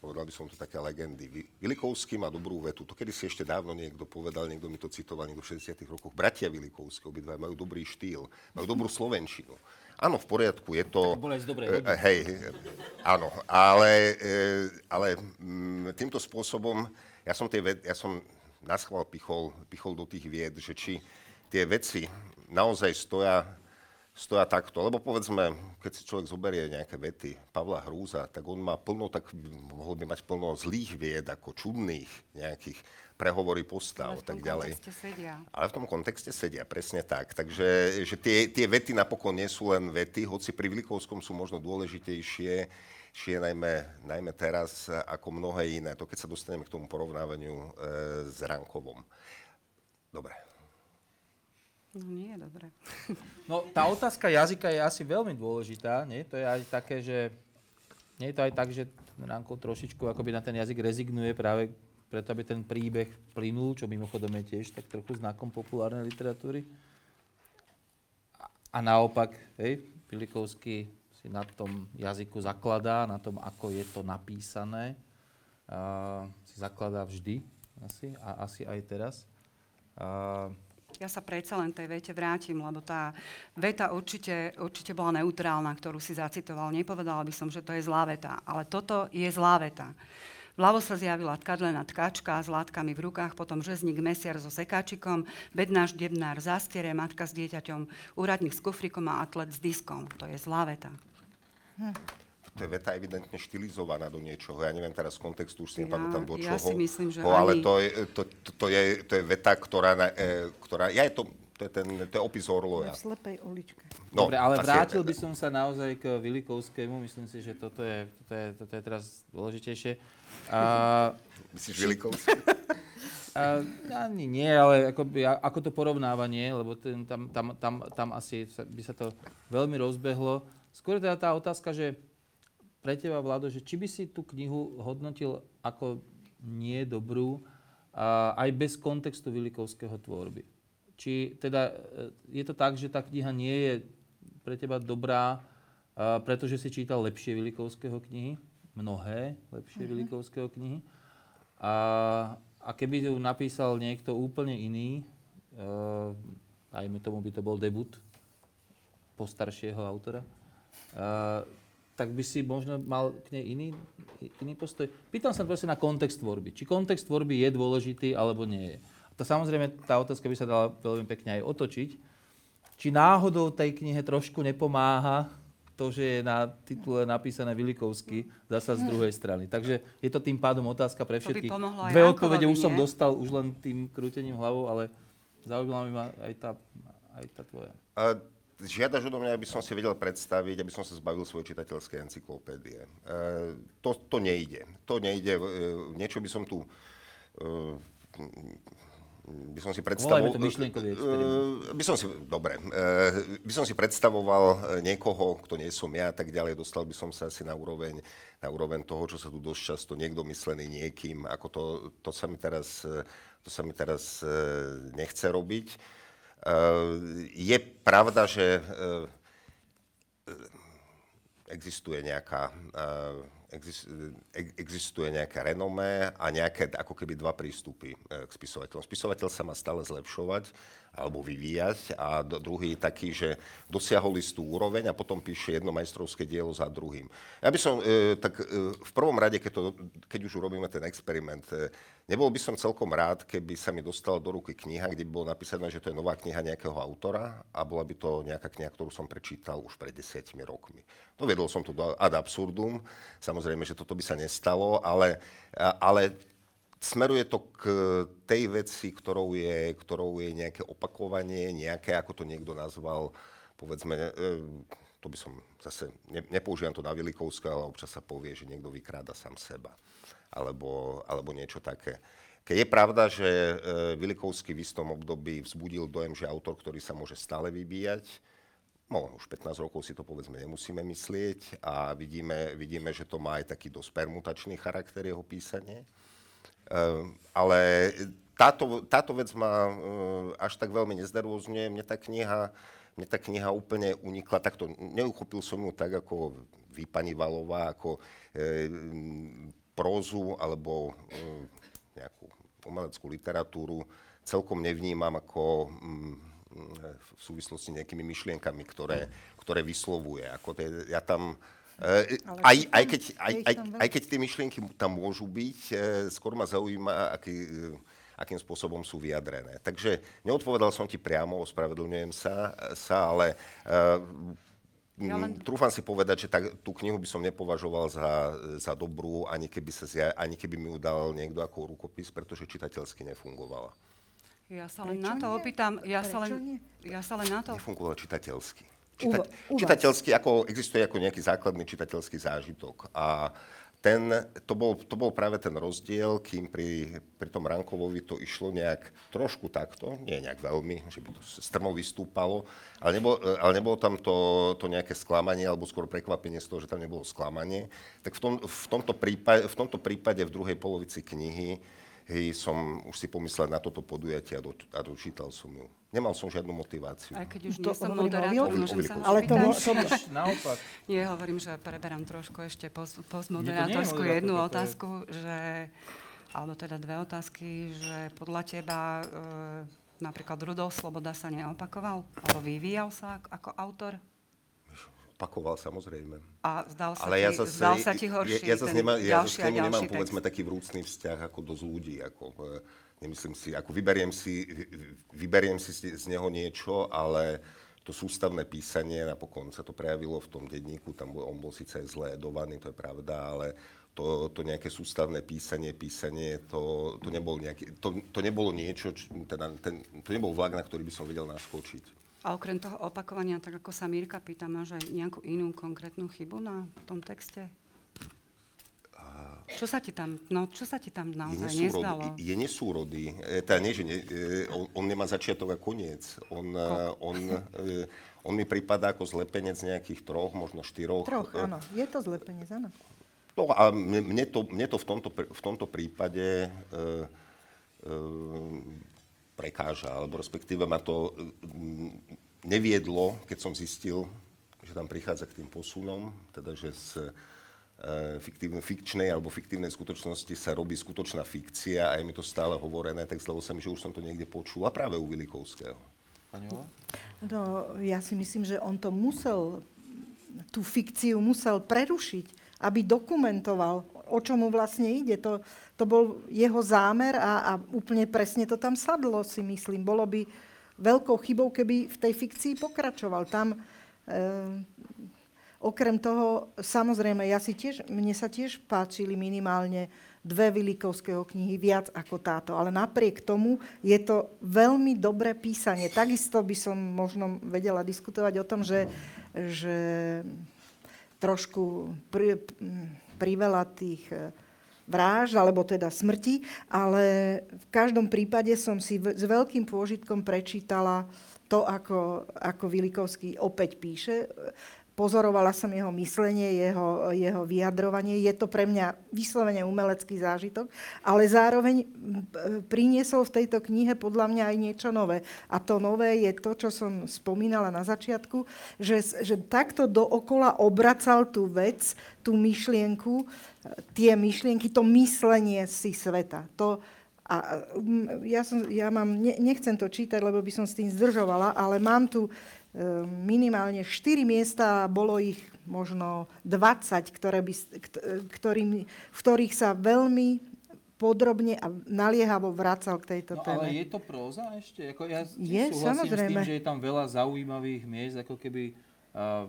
povedal by som to také legendy. Vi- Vilikovský má dobrú vetu. To kedy si ešte dávno niekto povedal, niekto mi to citoval niekto v 60 rokoch. Bratia Vilikovskí obidva majú dobrý štýl, majú dobrú slovenčinu. Áno, v poriadku, je to... dobrej e, rodiny. Hej, áno, ale, e, ale mm, týmto spôsobom, ja som, tie, ve- ja som na schvál pichol, pichol do tých vied, že či tie veci naozaj stoja, stoja takto. Lebo povedzme, keď si človek zoberie nejaké vety Pavla Hrúza, tak on má plno, tak mohol by mať plno zlých vied, ako čudných nejakých prehovory postav a tak ďalej. sedia. Ale v tom kontexte sedia, presne tak. Takže že tie, tie vety napokon nie sú len vety, hoci pri Vilikovskom sú možno dôležitejšie, šie najmä, najmä teraz ako mnohé iné. To keď sa dostaneme k tomu porovnávaniu e, s Rankovom. Dobre. No nie, dobre. No, tá otázka jazyka je asi veľmi dôležitá, nie? To je aj také, že... Nie je to aj tak, že Ranko trošičku akoby na ten jazyk rezignuje práve preto, aby ten príbeh plynul, čo mimochodom je tiež tak trochu znakom populárnej literatúry. A- naopak, hej, Pilikovský si na tom jazyku zakladá, na tom, ako je to napísané, a si zakladá vždy, asi, a asi aj teraz. A Ja sa predsa len tej vete vrátim, lebo tá veta určite, určite bola neutrálna, ktorú si zacitoval. Nepovedala by som, že to je zlá veta, ale toto je zlá veta. Vľavo sa zjavila tkadlená tkačka s látkami v rukách, potom žezník mesiar so sekáčikom, bednáš debnár zastiere, matka s dieťaťom, úradník s kufrikom a atlet s diskom. To je zlá veta. To je veta evidentne štilizovaná do niečoho. Ja neviem teraz z kontextu, už si Ja- nepamätám do ja čoho. si myslím, že ho, ale ani- to je, to, to, to, je, to je veta, ktorá, na- e, ktorá ja je to, to je, ten, to je opis Orloja. v slepej uličke. No, Dobre, ale vrátil je- by som sa naozaj k Vilikovskému. Myslím si, že toto je, toto je, toto je teraz dôležitejšie. A, Myslíš Vilikovský? a, ani nie, ale ako, by, ako to porovnávanie, lebo ten, tam, tam, tam, tam asi sa, by sa to veľmi rozbehlo. Skôr teda tá otázka, že pre teba, Vlado, že či by si tú knihu hodnotil ako nie dobrú, a aj bez kontextu Vilikovského tvorby. Či teda e, je to tak, že tá kniha nie je pre teba dobrá, a pretože si čítal lepšie Vilikovského knihy, mnohé lepšie mm-hmm. Vilikovského knihy. A, a keby ju napísal niekto úplne iný, uh, dajme tomu by to bol debut postaršieho autora, uh, tak by si možno mal k nej iný, iný postoj. Pýtam sa proste na kontext tvorby. Či kontext tvorby je dôležitý, alebo nie je. To samozrejme, tá otázka by sa dala veľmi pekne aj otočiť. Či náhodou tej knihe trošku nepomáha to, že je na titule napísané Vilikovsky, zasa z druhej strany. Takže je to tým pádom otázka pre To by všetkých. Dve odpovede už som dostal už len tým krútením hlavou, ale zaujímala ma aj tá, aj tá tvoja. A žiadaš odo mňa, aby som si vedel predstaviť, aby som sa zbavil svojej čitateľskej encyklopédie. E, to, to nejde. To nejde. E, niečo by som tu... E, by som si predstavoval... To myšlienkový experiment. by som si, dobre, e, by som si predstavoval e, niekoho, kto nie som ja a tak ďalej, dostal by som sa asi na úroveň, na úroveň toho, čo sa tu dosť často niekto myslený niekým, ako to, to sa mi teraz, e, to sa mi teraz e, nechce robiť. E, Je pravda, že e, existuje nejaká, eh, exis- eh, existuje nejaké renomé a nejaké ako keby dva prístupy eh, k spisovateľom. Spisovateľ sa má stále zlepšovať alebo vyvíjať a druhý je taký, že dosiahol istú úroveň a potom píše jedno majstrovské dielo za druhým. Ja by som, e, tak e, v prvom rade, keď, to, keď už urobíme ten experiment, e, nebol by som celkom rád, keby sa mi dostala do ruky kniha, kde by bolo napísané, že to je nová kniha nejakého autora a bola by to nejaká kniha, ktorú som prečítal už pred desiatimi rokmi. Dovedol som to do ad absurdum, samozrejme, že toto by sa nestalo, ale, ale smeruje to k tej veci, ktorou je, ktorou je nejaké opakovanie, nejaké, ako to niekto nazval, povedzme, e, to by som zase, ne, nepoužívam to na Vilikovská, ale občas sa povie, že niekto vykráda sám seba, alebo, alebo niečo také. Keď je pravda, že e, Vilikovský v istom období vzbudil dojem, že autor, ktorý sa môže stále vyvíjať, No, už 15 rokov si to povedzme nemusíme myslieť a vidíme, vidíme, že to má aj taký dosť permutačný charakter jeho písanie. Ehm, ale táto, táto vec ma ehm, až tak veľmi neznervozňuje. Mne tá kniha, mne tá kniha úplne unikla. Takto neuchopil som ju tak, ako vy, pani Valová, ako ehm, prózu alebo ehm, nejakú umeleckú literatúru. Celkom nevnímam ako mm, v súvislosti s nejakými myšlienkami, ktoré, ktoré vyslovuje. Ako te, ja tam, e, aj, je tam- aj, keď, aj, aj, aj keď tie myšlienky tam môžu byť, e, skôr ma zaujíma, aký, e, akým spôsobom sú vyjadrené. Takže neodpovedal som ti priamo, ospravedlňujem sa, sa ale Ja len- Trúfam si povedať, že tak, tú knihu by som nepovažoval za, za dobrú, ani keby, sa, zja- ani keby mi ju dal niekto ako rukopis, pretože čitateľsky nefungovala. Ja sa len Prečo na to nie? opýtam, ja sa, len, nie? ja sa len na to Nefungovala čitateľsky. Čita- u čitateľský, ako, existuje ako nejaký základný čitateľský zážitok. A ten, to, bol, to bol práve ten rozdiel, kým pri, pri tom Rankovovi to išlo nejak trošku takto, nie nejak veľmi, že by to strmo vystúpalo, ale nebolo, ale nebolo tam to, to nejaké sklamanie, alebo skôr prekvapenie z toho, že tam nebolo sklamanie. Tak v, tom, v, tomto, prípade, v tomto prípade v druhej polovici knihy hej, som už si pomyslel na toto podujatie a, do, a dočítal som ju. Nemal som žiadnu motiváciu. Aj keď už To nie som moderátor, môžem sa Ale to, to, Naopak. Nie, hovorím, že preberám trošku ešte postmoderátorskú moderátor, jednu otázku, že, alebo teda dve otázky, že podľa teba e, napríklad Rudolf Sloboda sa neopakoval, alebo vyvíjal sa ako, ako autor? Pakoval samozrejme. A zdal sa, Ale ti, ja zase, zdal sa ti horší ja, ja zase nemám, ja zase a k nemu nemám, ďalší povedzme, text. taký vrúcný vzťah ako dosť ľudí. Ako, e, nemyslím si, ako vyberiem si, vyberiem si z neho niečo, ale to sústavné písanie, napokon sa to prejavilo v tom denníku, tam on bol síce zle edovaný, to je pravda, ale to, to nejaké sústavné písanie, písanie, to, to, nebol nejaký, to, to nebolo niečo, č, teda ten, to nebol vlak, na ktorý by som vedel naskočiť. A okrem toho opakovania, tak ako sa Mírka pýta, máš aj nejakú inú konkrétnu chybu na tom texte? Čo sa ti tam, no, čo sa ti tam je, naozaj nesúrodý, nezdalo? je nesúrodý. E, Teda nie, že ne, e, on, on nemá začiatok a koniec. On, e, on, e, on mi pripadá ako zlepenec nejakých troch, možno štyroch. troch, e, áno. Je to zle peniaz, áno. No a mne, mne, to, mne to v tomto, v tomto prípade e, e, prekáža, alebo respektíve ma to e, m, neviedlo, keď som zistil, že tam prichádza k tým posunom, teda že z e, fiktívnej, fikčnej alebo fiktívnej skutočnosti sa robí skutočná fikcia a je mi to stále hovorené, tak zdalo sa mi, že už som to niekde počul a práve u Vilikovského. Pani Ova? No, ja si myslím, že on to musel, tú fikciu musel prerušiť, aby dokumentoval, o čo mu vlastne ide. To, to bol jeho zámer a, a úplne presne to tam sadlo, si myslím. Bolo by veľkou chybou, keby v tej fikcii pokračoval. Tam, e, okrem toho, samozrejme, ja si tiež, mne sa tiež páčili minimálne dve Vilikovského knihy viac ako táto, ale napriek tomu je to veľmi dobré písanie. Takisto by som možno vedela diskutovať o tom, že, že trošku pri, priveľa tých e, vražd, alebo teda smrti, ale v každom prípade som si v, s veľkým pôžitkom prečítala to, ako, ako Vilikovský opäť píše. Pozorovala som jeho myslenie, jeho, jeho vyjadrovanie. Je to pre mňa vyslovene umelecký zážitok, ale zároveň priniesol v tejto knihe podľa mňa aj niečo nové. A to nové je to, čo som spomínala na začiatku, že, že takto dookola obracal tú vec, tú myšlienku, tie myšlienky, to myslenie si sveta. To, a ja, som, ja mám, ne, nechcem to čítať, lebo by som s tým zdržovala, ale mám tu e, minimálne 4 miesta, bolo ich možno 20, ktoré by, ktorým, v ktorých sa veľmi podrobne a naliehavo vracal k tejto No téme. ale je to próza ešte? Ako ja Je, súhlasím samozrejme. s tým, že je tam veľa zaujímavých miest, ako keby uh,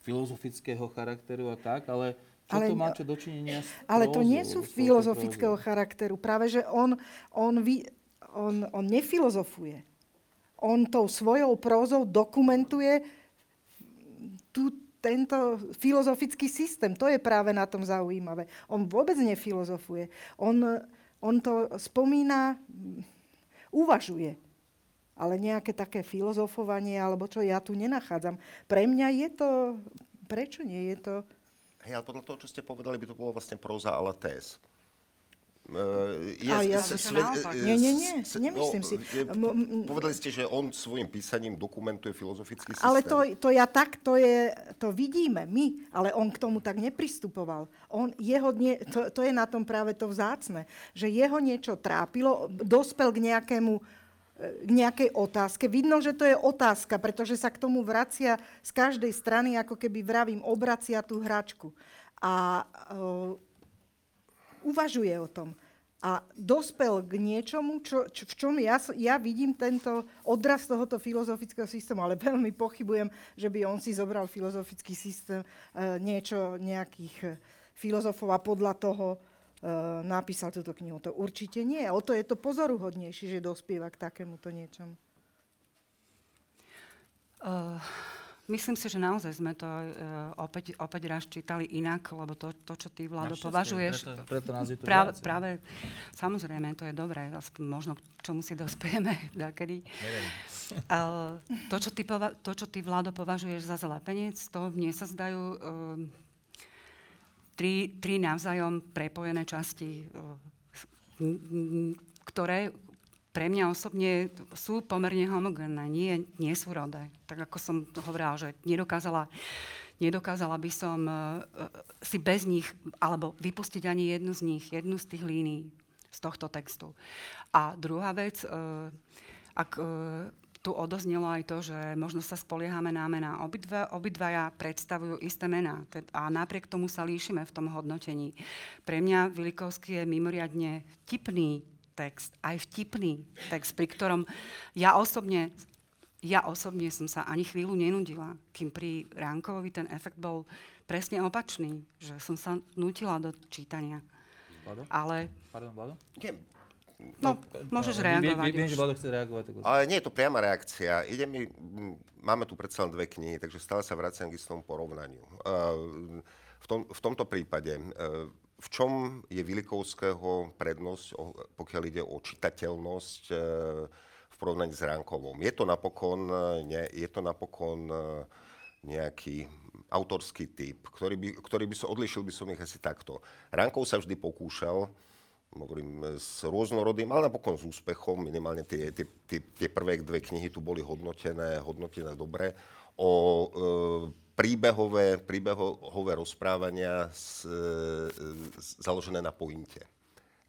filozofického charakteru a tak, ale čo Ale- to má čo dočinenia s Ale to prózou, nie sú filozofického prózou? charakteru. Práve, že on, on, vy, on, on nefilozofuje. On tou svojou prózou dokumentuje tú, tento filozofický systém. To je práve na tom zaujímavé. On vôbec nefilozofuje. On, on to spomína, uvažuje. Ale nejaké také filozofovanie, alebo čo, ja tu nenachádzam. Pre mňa je to... Prečo nie je to... Hej, ale podľa toho, čo ste povedali, by to bolo vlastne próza ale téz. E, A ja- To naopak. Nie, nie, nie, nemyslím si. je- M- m- Povedali ste, že on svojim písaním dokumentuje filozofický systém. Ale to, to ja tak, to, je, to vidíme my, ale on k tomu tak nepristupoval. On, jeho nie, to, to je na tom práve to vzácne, že jeho niečo trápilo, dospel k nejakému e, k nejakej otázke. Vidno, že to je otázka, pretože sa k tomu vracia z každej strany, ako keby vravím, obracia tú hračku. A uh, uvažuje o tom. a dospel k niečomu, čo, čo, v čom ja, ja vidím tento odraz tohoto filozofického systému, ale veľmi pochybujem, že by on si zobral filozofický systém e, niečo nejakých e, filozofov a podľa toho e, napísal túto knihu. To určite nie. O to je to pozoruhodnejšie, že dospieva k takémuto niečomu. Uh, Myslím si, že naozaj sme to uh, opäť, opäť raz čítali inak, lebo to, to čo ty, Vlado, považuješ... Preto, preto nás je tu práve, práve, samozrejme, to je dobré, možno k čomu si dospieme dakedy. Uh, to, čo ty, pova- to, čo ty, Vlado, považuješ za zlepenec, to mne sa zdajú uh, tri, tri navzájom prepojené časti, uh, ktoré, pre mňa osobne sú pomerne homogénne, nie, nie sú rodé. Tak ako som hovorila, že nedokázala, nedokázala by som uh, si bez nich, alebo vypustiť ani jednu z nich, jednu z tých línií z tohto textu. A druhá vec, uh, ak tu odoznelo aj to, že možno sa spoliehame na mená. Obidva, obidvaja predstavujú isté mená a napriek tomu sa líšime v tom hodnotení. Pre mňa Vilikovský je mimoriadne tipný text, aj vtipný text, pri ktorom ja osobne, ja osobne som sa ani chvíľu nenudila, kým pri Ránkovovi ten efekt bol presne opačný, že som sa nutila do čítania. Vlado? Ale... Pardon, Vlado? No, môžeš reagovať. Viem, že. Vlado chce reagovať. Tak... Ale nie je to priama reakcia. Ide mi, máme tu predsa len dve knihy, takže stále sa vraciam k istom porovnaniu. Uh, v, tom, v tomto prípade, uh, v čom je Vilikovského prednosť, pokiaľ ide o čitateľnosť uh, v porovnaní s Ránkovom? Je to napokon, uh, nie, je to napokon uh, nejaký autorský typ, ktorý by, ktorý by som, odlišil by som ich asi takto. Ránkov sa vždy pokúšal hovorím, s rôznorodým, ale napokon s úspechom, minimálne tie, tie, tie, tie prvé dve knihy tu boli hodnotené, hodnotené dobre, o e, príbehové, príbehové rozprávania s, e, s, založené na pointe.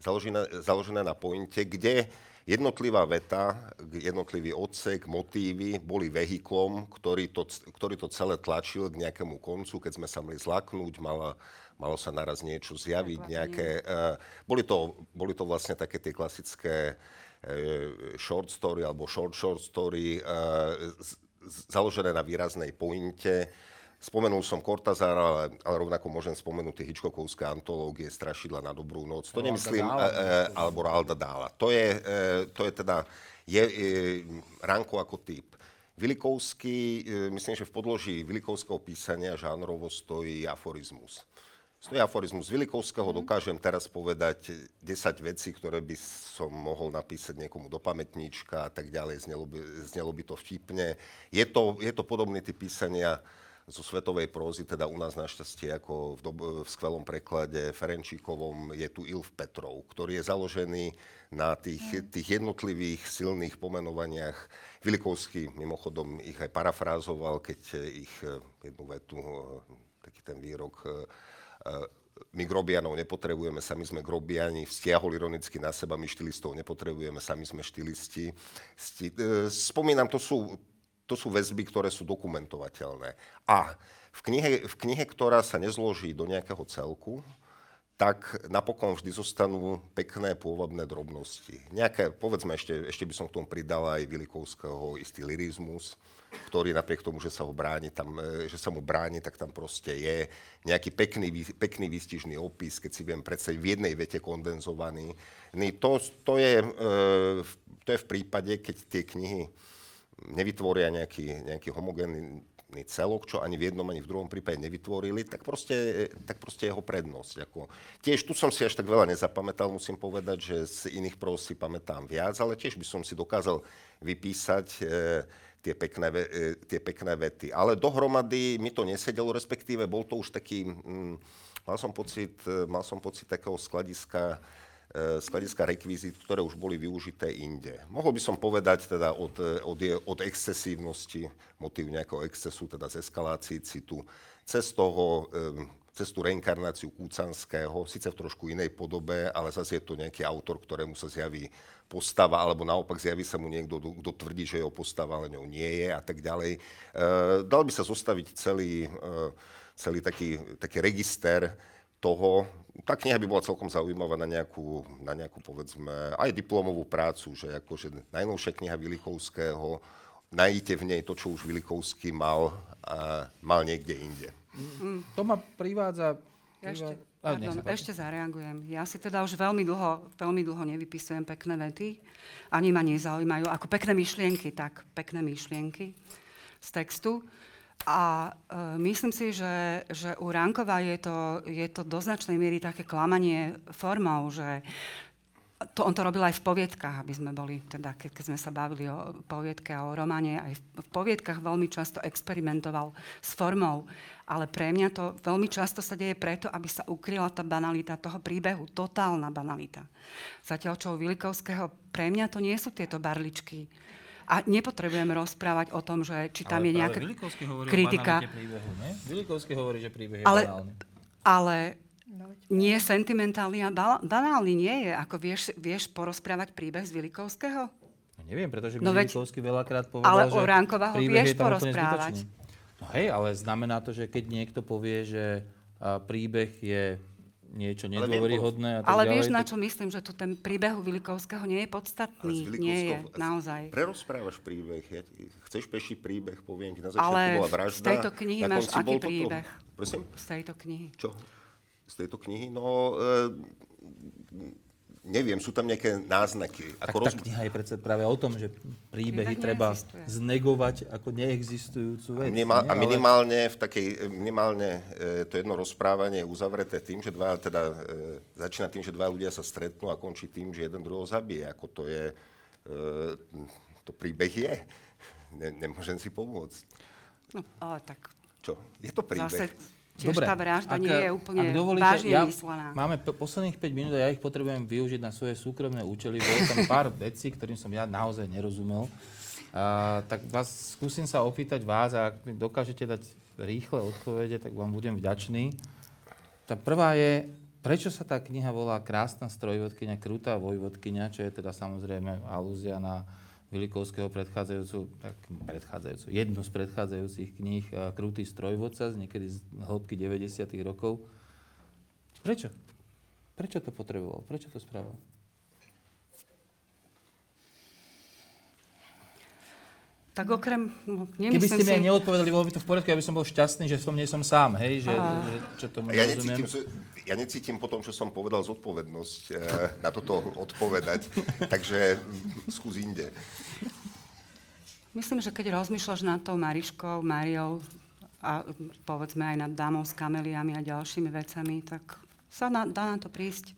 Založené, založené na pointe, kde jednotlivá veta, jednotlivý odsek, motívy boli vehiklom, ktorý to, ktorý to celé tlačil k nejakému koncu, keď sme sa mali zlaknúť, mala, malo sa naraz niečo zjaviť, nejaké... Uh, boli, to, boli to vlastne také tie klasické uh, short story alebo short short story uh, z, z, založené na výraznej pointe. Spomenul som Cortázar, ale, ale rovnako môžem spomenúť tie Hitchcockovské antológie Strašidla na dobrú noc. To nemyslím, Dahla. e, e, alebo Ralda Dála. To je, e, to je teda, je e, Ranko ako typ. Vilikovský, e, myslím, že v podloží Vilikovského písania žánrovo stojí aforizmus. Stojí aforizmus Vilikovského, dokážem teraz povedať 10 vecí, ktoré by som mohol napísať niekomu do pamätníčka a tak ďalej, znelo by, znelo by to vtipne. Je to, je to podobný typ písania zo svetovej prózy, teda u nás našťastie ako v, dob- v skvelom preklade Ferenčíkovom je tu Ilf Petrov, ktorý je založený na tých, tých jednotlivých silných pomenovaniach. Vilikovský mimochodom ich aj parafrázoval, keď ich eh, jednu vetu, eh, taký ten výrok, my grobianov nepotrebujeme, sami sme grobiani, vztiahol ironicky na seba, my štilistov nepotrebujeme, sami sme štilisti. Sti, e, spomínam, to sú, to sú väzby, ktoré sú dokumentovateľné. A v knihe, v knihe, ktorá sa nezloží do nejakého celku, tak napokon vždy zostanú pekné pôvodné drobnosti. Nejaké, povedzme, ešte, ešte by som k tomu pridal aj Vilikovského istý lirizmus, ktorý napriek tomu, že sa, ho bráni, tam, e, že sa mu bráni, tak tam proste je nejaký pekný, pekný výstižný opis, keď si viem predstaviť v jednej vete kondenzovaný. Ni- To, to, je, e, to je v prípade, keď tie knihy nevytvoria nejaký, nejaký homogénny celok, čo ani v jednom, ani v druhom prípade nevytvorili, tak proste, tak proste jeho prednosť. Ako, tiež tu som si až tak veľa nezapamätal, musím povedať, že z iných pros si pamätám viac, ale tiež by som si dokázal vypísať e, tie, pekné, e, tie pekné vety. Ale dohromady mi to nesedelo, respektíve bol to už taký, mm, mal, som pocit, e, mal som pocit takého skladiska, z hľadiska rekvizít, ktoré už boli využité inde. Mohol by som povedať teda od, e, od, od excesívnosti, motív nejakého excesu, teda z eskalácií citu, cez toho, e, cez tú reinkarnáciu Kúcanského, síce v trošku inej podobe, ale zase je to nejaký autor, ktorému sa zjaví postava, alebo naopak zjaví sa mu niekto, kto tvrdí, že jeho postava, ale ňou nie je a tak ďalej. E, dal by sa zostaviť celý, e, celý taký, taký register toho, tá kniha by bola celkom zaujímavá na nejakú, na nejakú povedzme, aj diplomovú prácu, že akože najnovšia kniha Vilikovského, nájdete v nej to, čo už Vilikovský mal, a mal niekde inde. To ma privádza... Ja ešte, privá- A, nech pardon, ešte zareagujem. Ja si teda už veľmi dlho, veľmi dlho nevypisujem pekné vety. Ani ma nezaujímajú. Ako pekné myšlienky, tak pekné myšlienky z textu. A e, myslím si, že, že u Ránkova je to, je to do značnej miery také klamanie formou, že to, on to robil aj v poviedkach, aby sme boli, teda keď, keď sme sa bavili o poviedke a o románe, aj v, v poviedkach veľmi často experimentoval s formou, ale pre mňa to veľmi často sa deje preto, aby sa ukryla tá banalita toho príbehu, totálna banalita. Zatiaľ čo u Vilikovského, pre mňa to nie sú tieto barličky. A nepotrebujem rozprávať o tom, že či tam Ale je nejaká Vilikovský hovorí kritika. príbehu, ne? Vilikovský hovorí, že príbeh je Ale, banálny. ale No, nie sentimentálny a ba- banálny nie je. Ako vieš, vieš porozprávať príbeh z Vilikovského? No neviem, pretože No no Vilikovský veľakrát povedal, ale že o Ránkova ho vieš porozprávať. No hej, ale znamená to, že keď niekto povie, že príbeh je niečo Ale nedôveryhodné Ale ďalej, vieš, na čo myslím, že tu ten príbeh u Vilikovského nie je Ale podstatný. Nie je, naozaj. Prerozprávaš príbeh. Ja chceš peší príbeh, poviem ti, na začiatku Ale bola vražda. z tejto knihy máš aký bol toto- príbeh? Prosím? Z tejto knihy. Čo? Z tejto knihy? No, e, neviem, sú tam nejaké náznaky. Tak Ako tá kniha je predsa práve o tom, že príbehy Príbeh treba neexistuje. znegovať ako neexistujúcu vec. Minimál, nie? a minimálne v takej, minimálne e, to jedno rozprávanie je uzavreté tým, že dva, teda e, začína tým, že dva ľudia sa stretnú a končí tým, že jeden druhého zabije. Ako to je, e, to príbeh je. Ne, nemôžem si pomôcť. No, ale tak Čo? Je to príbeh. zase tiež tá vražda nie je úplne ak dovolíte, vážne ja, myslená. Máme p- posledných 5 minút a ja ich potrebujem využiť na svoje súkromné účely. Bolo tam pár vecí, ktorým som ja naozaj nerozumel. A, tak vás skúsim sa opýtať vás a ak mi dokážete dať rýchle odpovede, tak vám budem vďačný. Tá prvá je, prečo sa tá kniha volá Krásna strojvodkynia, krutá vojvodkynia, čo je teda samozrejme alúzia na Vilikovského predchádzajúcu, tak predchádzajúcu, jednu z predchádzajúcich kníh eh, Krutý strojvodca z niekedy z hĺbky 90. rokov. Prečo? Prečo to potreboval? Prečo to spravil? Tak okrem, no, Keby ste mi si... aj neodpovedali, bolo by to v poriadku, ja by som bol šťastný, že som nie som sám, hej, že, A- že čo tomu Ja necítim, ja necítim po tom, čo som povedal, zodpovednosť e, na toto odpovedať. Takže mm, skús inde. Myslím, že keď rozmýšľaš nad tou Mariškou, Máriou a povedzme aj nad dámou s kameliami a ďalšími vecami, tak sa na, dá na to prísť.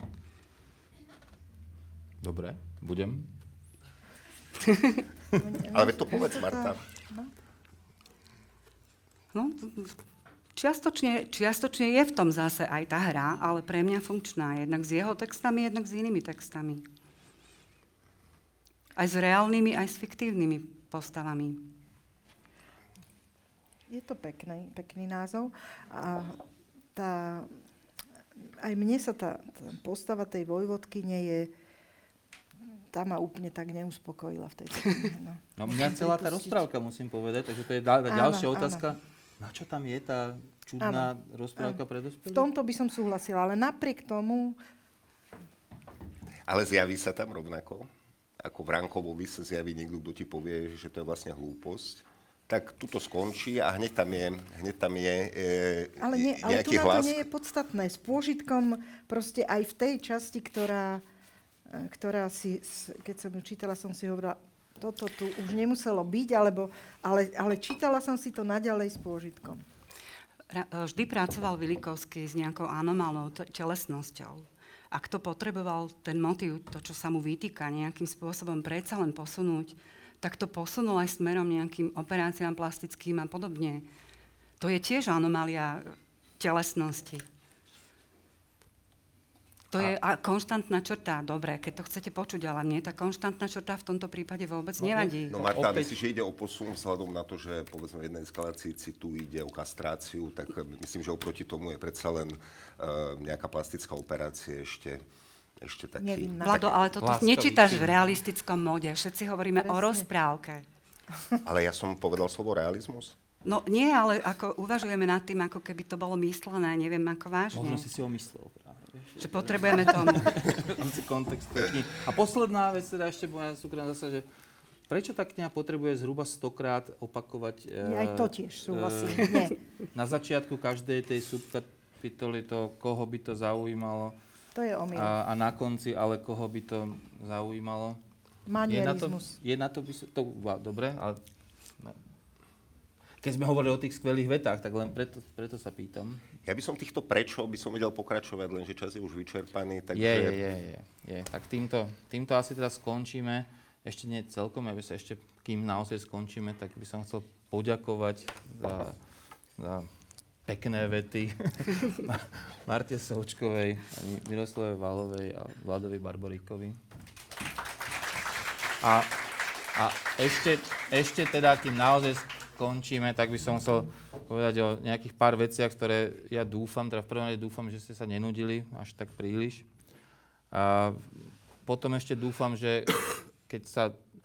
Dobre, budem. Ale to povedz, Marta. No, čiastočne, čiastočne je v tom zase aj tá hra, ale pre mňa funkčná. Jednak s jeho textami, jednak s inými textami. Aj s reálnymi, aj s fiktívnymi postavami. Je to pekný, pekný názov. A tá, aj mne sa tá, tá postava tej vojvodkyne je, tá ma úplne tak neuspokojila v tejto knihe. No. No mňa celá tá rozprávka, musím povedať, takže to je dá, Áno, ďalšia áno. otázka. Na čo tam je tá čudná rozprávka pre V dospelých? tomto by som súhlasila, ale napriek tomu Ale zjaví sa tam rovnako, ako v Rankovovi sa zjaví niekto, kto ti povie, že to je vlastne hlúposť. Tak tuto skončí a hneď tam je, hneď tam je e, Ale, nie, ale tu na to nie je podstatné. S pôžitkom proste aj v tej časti, ktorá, e, ktorá si, keď som ju čítala, som si hovorila, toto tu už nemuselo byť, alebo, ale, ale čítala som si to naďalej s pôžitkom. E, Vždy pracoval Vilikovský s nejakou anomálnou t- telesnosťou. Ak to potreboval ten motív, to, čo sa mu vytýka, nejakým spôsobom predsa len posunúť, tak to posunul aj smerom nejakým operáciám plastickým a podobne. To je tiež anomália telesnosti. To je a konštantná črta. Dobre, keď to chcete počuť, ale mne tá konštantná črta v tomto prípade vôbec nevadí. No Marta, Opäť- myslíš, že ide o posun vzhľadom na to, že povedzme v jednej eskalácii citu ide o kastráciu, tak myslím, že oproti tomu je predsa len uh, nejaká plastická operácia ešte, ešte taký... Nevinná. Vlado, ale toto Láskavý nečítaš v realistickom móde. Všetci hovoríme o Presne. rozprávke. Ale ja som povedal slovo realizmus. No nie, ale ako uvažujeme nad tým, ako keby to bolo myslené, neviem, ako vážne. Možno si si ho myslel práve. vieš. Že potrebujeme tomu. knihy. A posledná vec, teda ešte moja súkromná zase, že prečo tá kniha potrebuje zhruba stokrát opakovať Ja aj to tiež súhlasím. Nie. na začiatku každej tej subkapitoly to, koho by to zaujímalo To je omyl. a, a na konci, ale koho by to zaujímalo. Je na to, Manierizmus. je na to, by, to dobre, ale. Keď sme hovorili o tých skvelých vetách, tak len preto, preto sa pýtam. Ja by som týchto prečo by som vedel pokračovať, lenže čas je už vyčerpaný, takže... Je, je, je, je, je. Tak týmto, týmto asi teraz skončíme. Ešte nie celkom, aby sa ešte, kým naozaj skončíme, tak by som chcel poďakovať za, za pekné vety Marte Součkovej, Miroslave Valovej a Vladovi Barboríkovi. A, a ešte, ešte teda, kým naozaj skončíme, tak by som chcel povedať o nejakých pár veciach, ktoré ja dúfam, teda v prvom rade dúfam, že ste sa nenudili až tak príliš. A potom ešte dúfam, že keď sa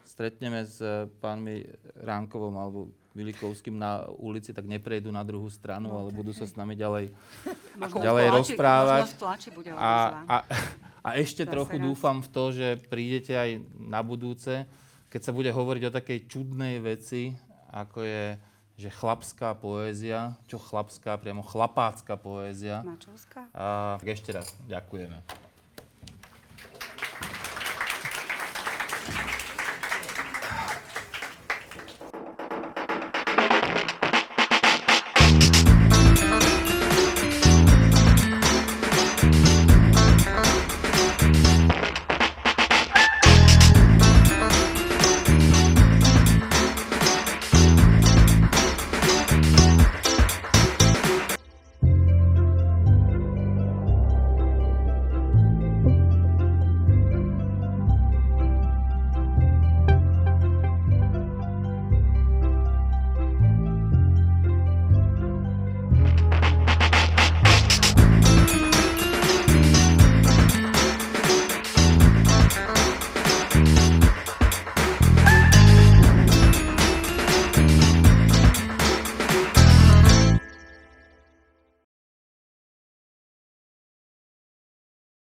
stretneme s pánmi Ránkovom alebo Vilikovským na ulici, tak neprejdú na druhú stranu, ale budú sa s nami ďalej Možno ďalej tlači- rozprávať. A, a, a ešte Zase trochu raz. dúfam v to, že prídete aj na budúce, keď sa bude hovoriť o takej čudnej veci, ako je že chlapská poézia, čo chlapská, priamo chlapácká poézia. Mačovská? A tak ešte raz ďakujeme.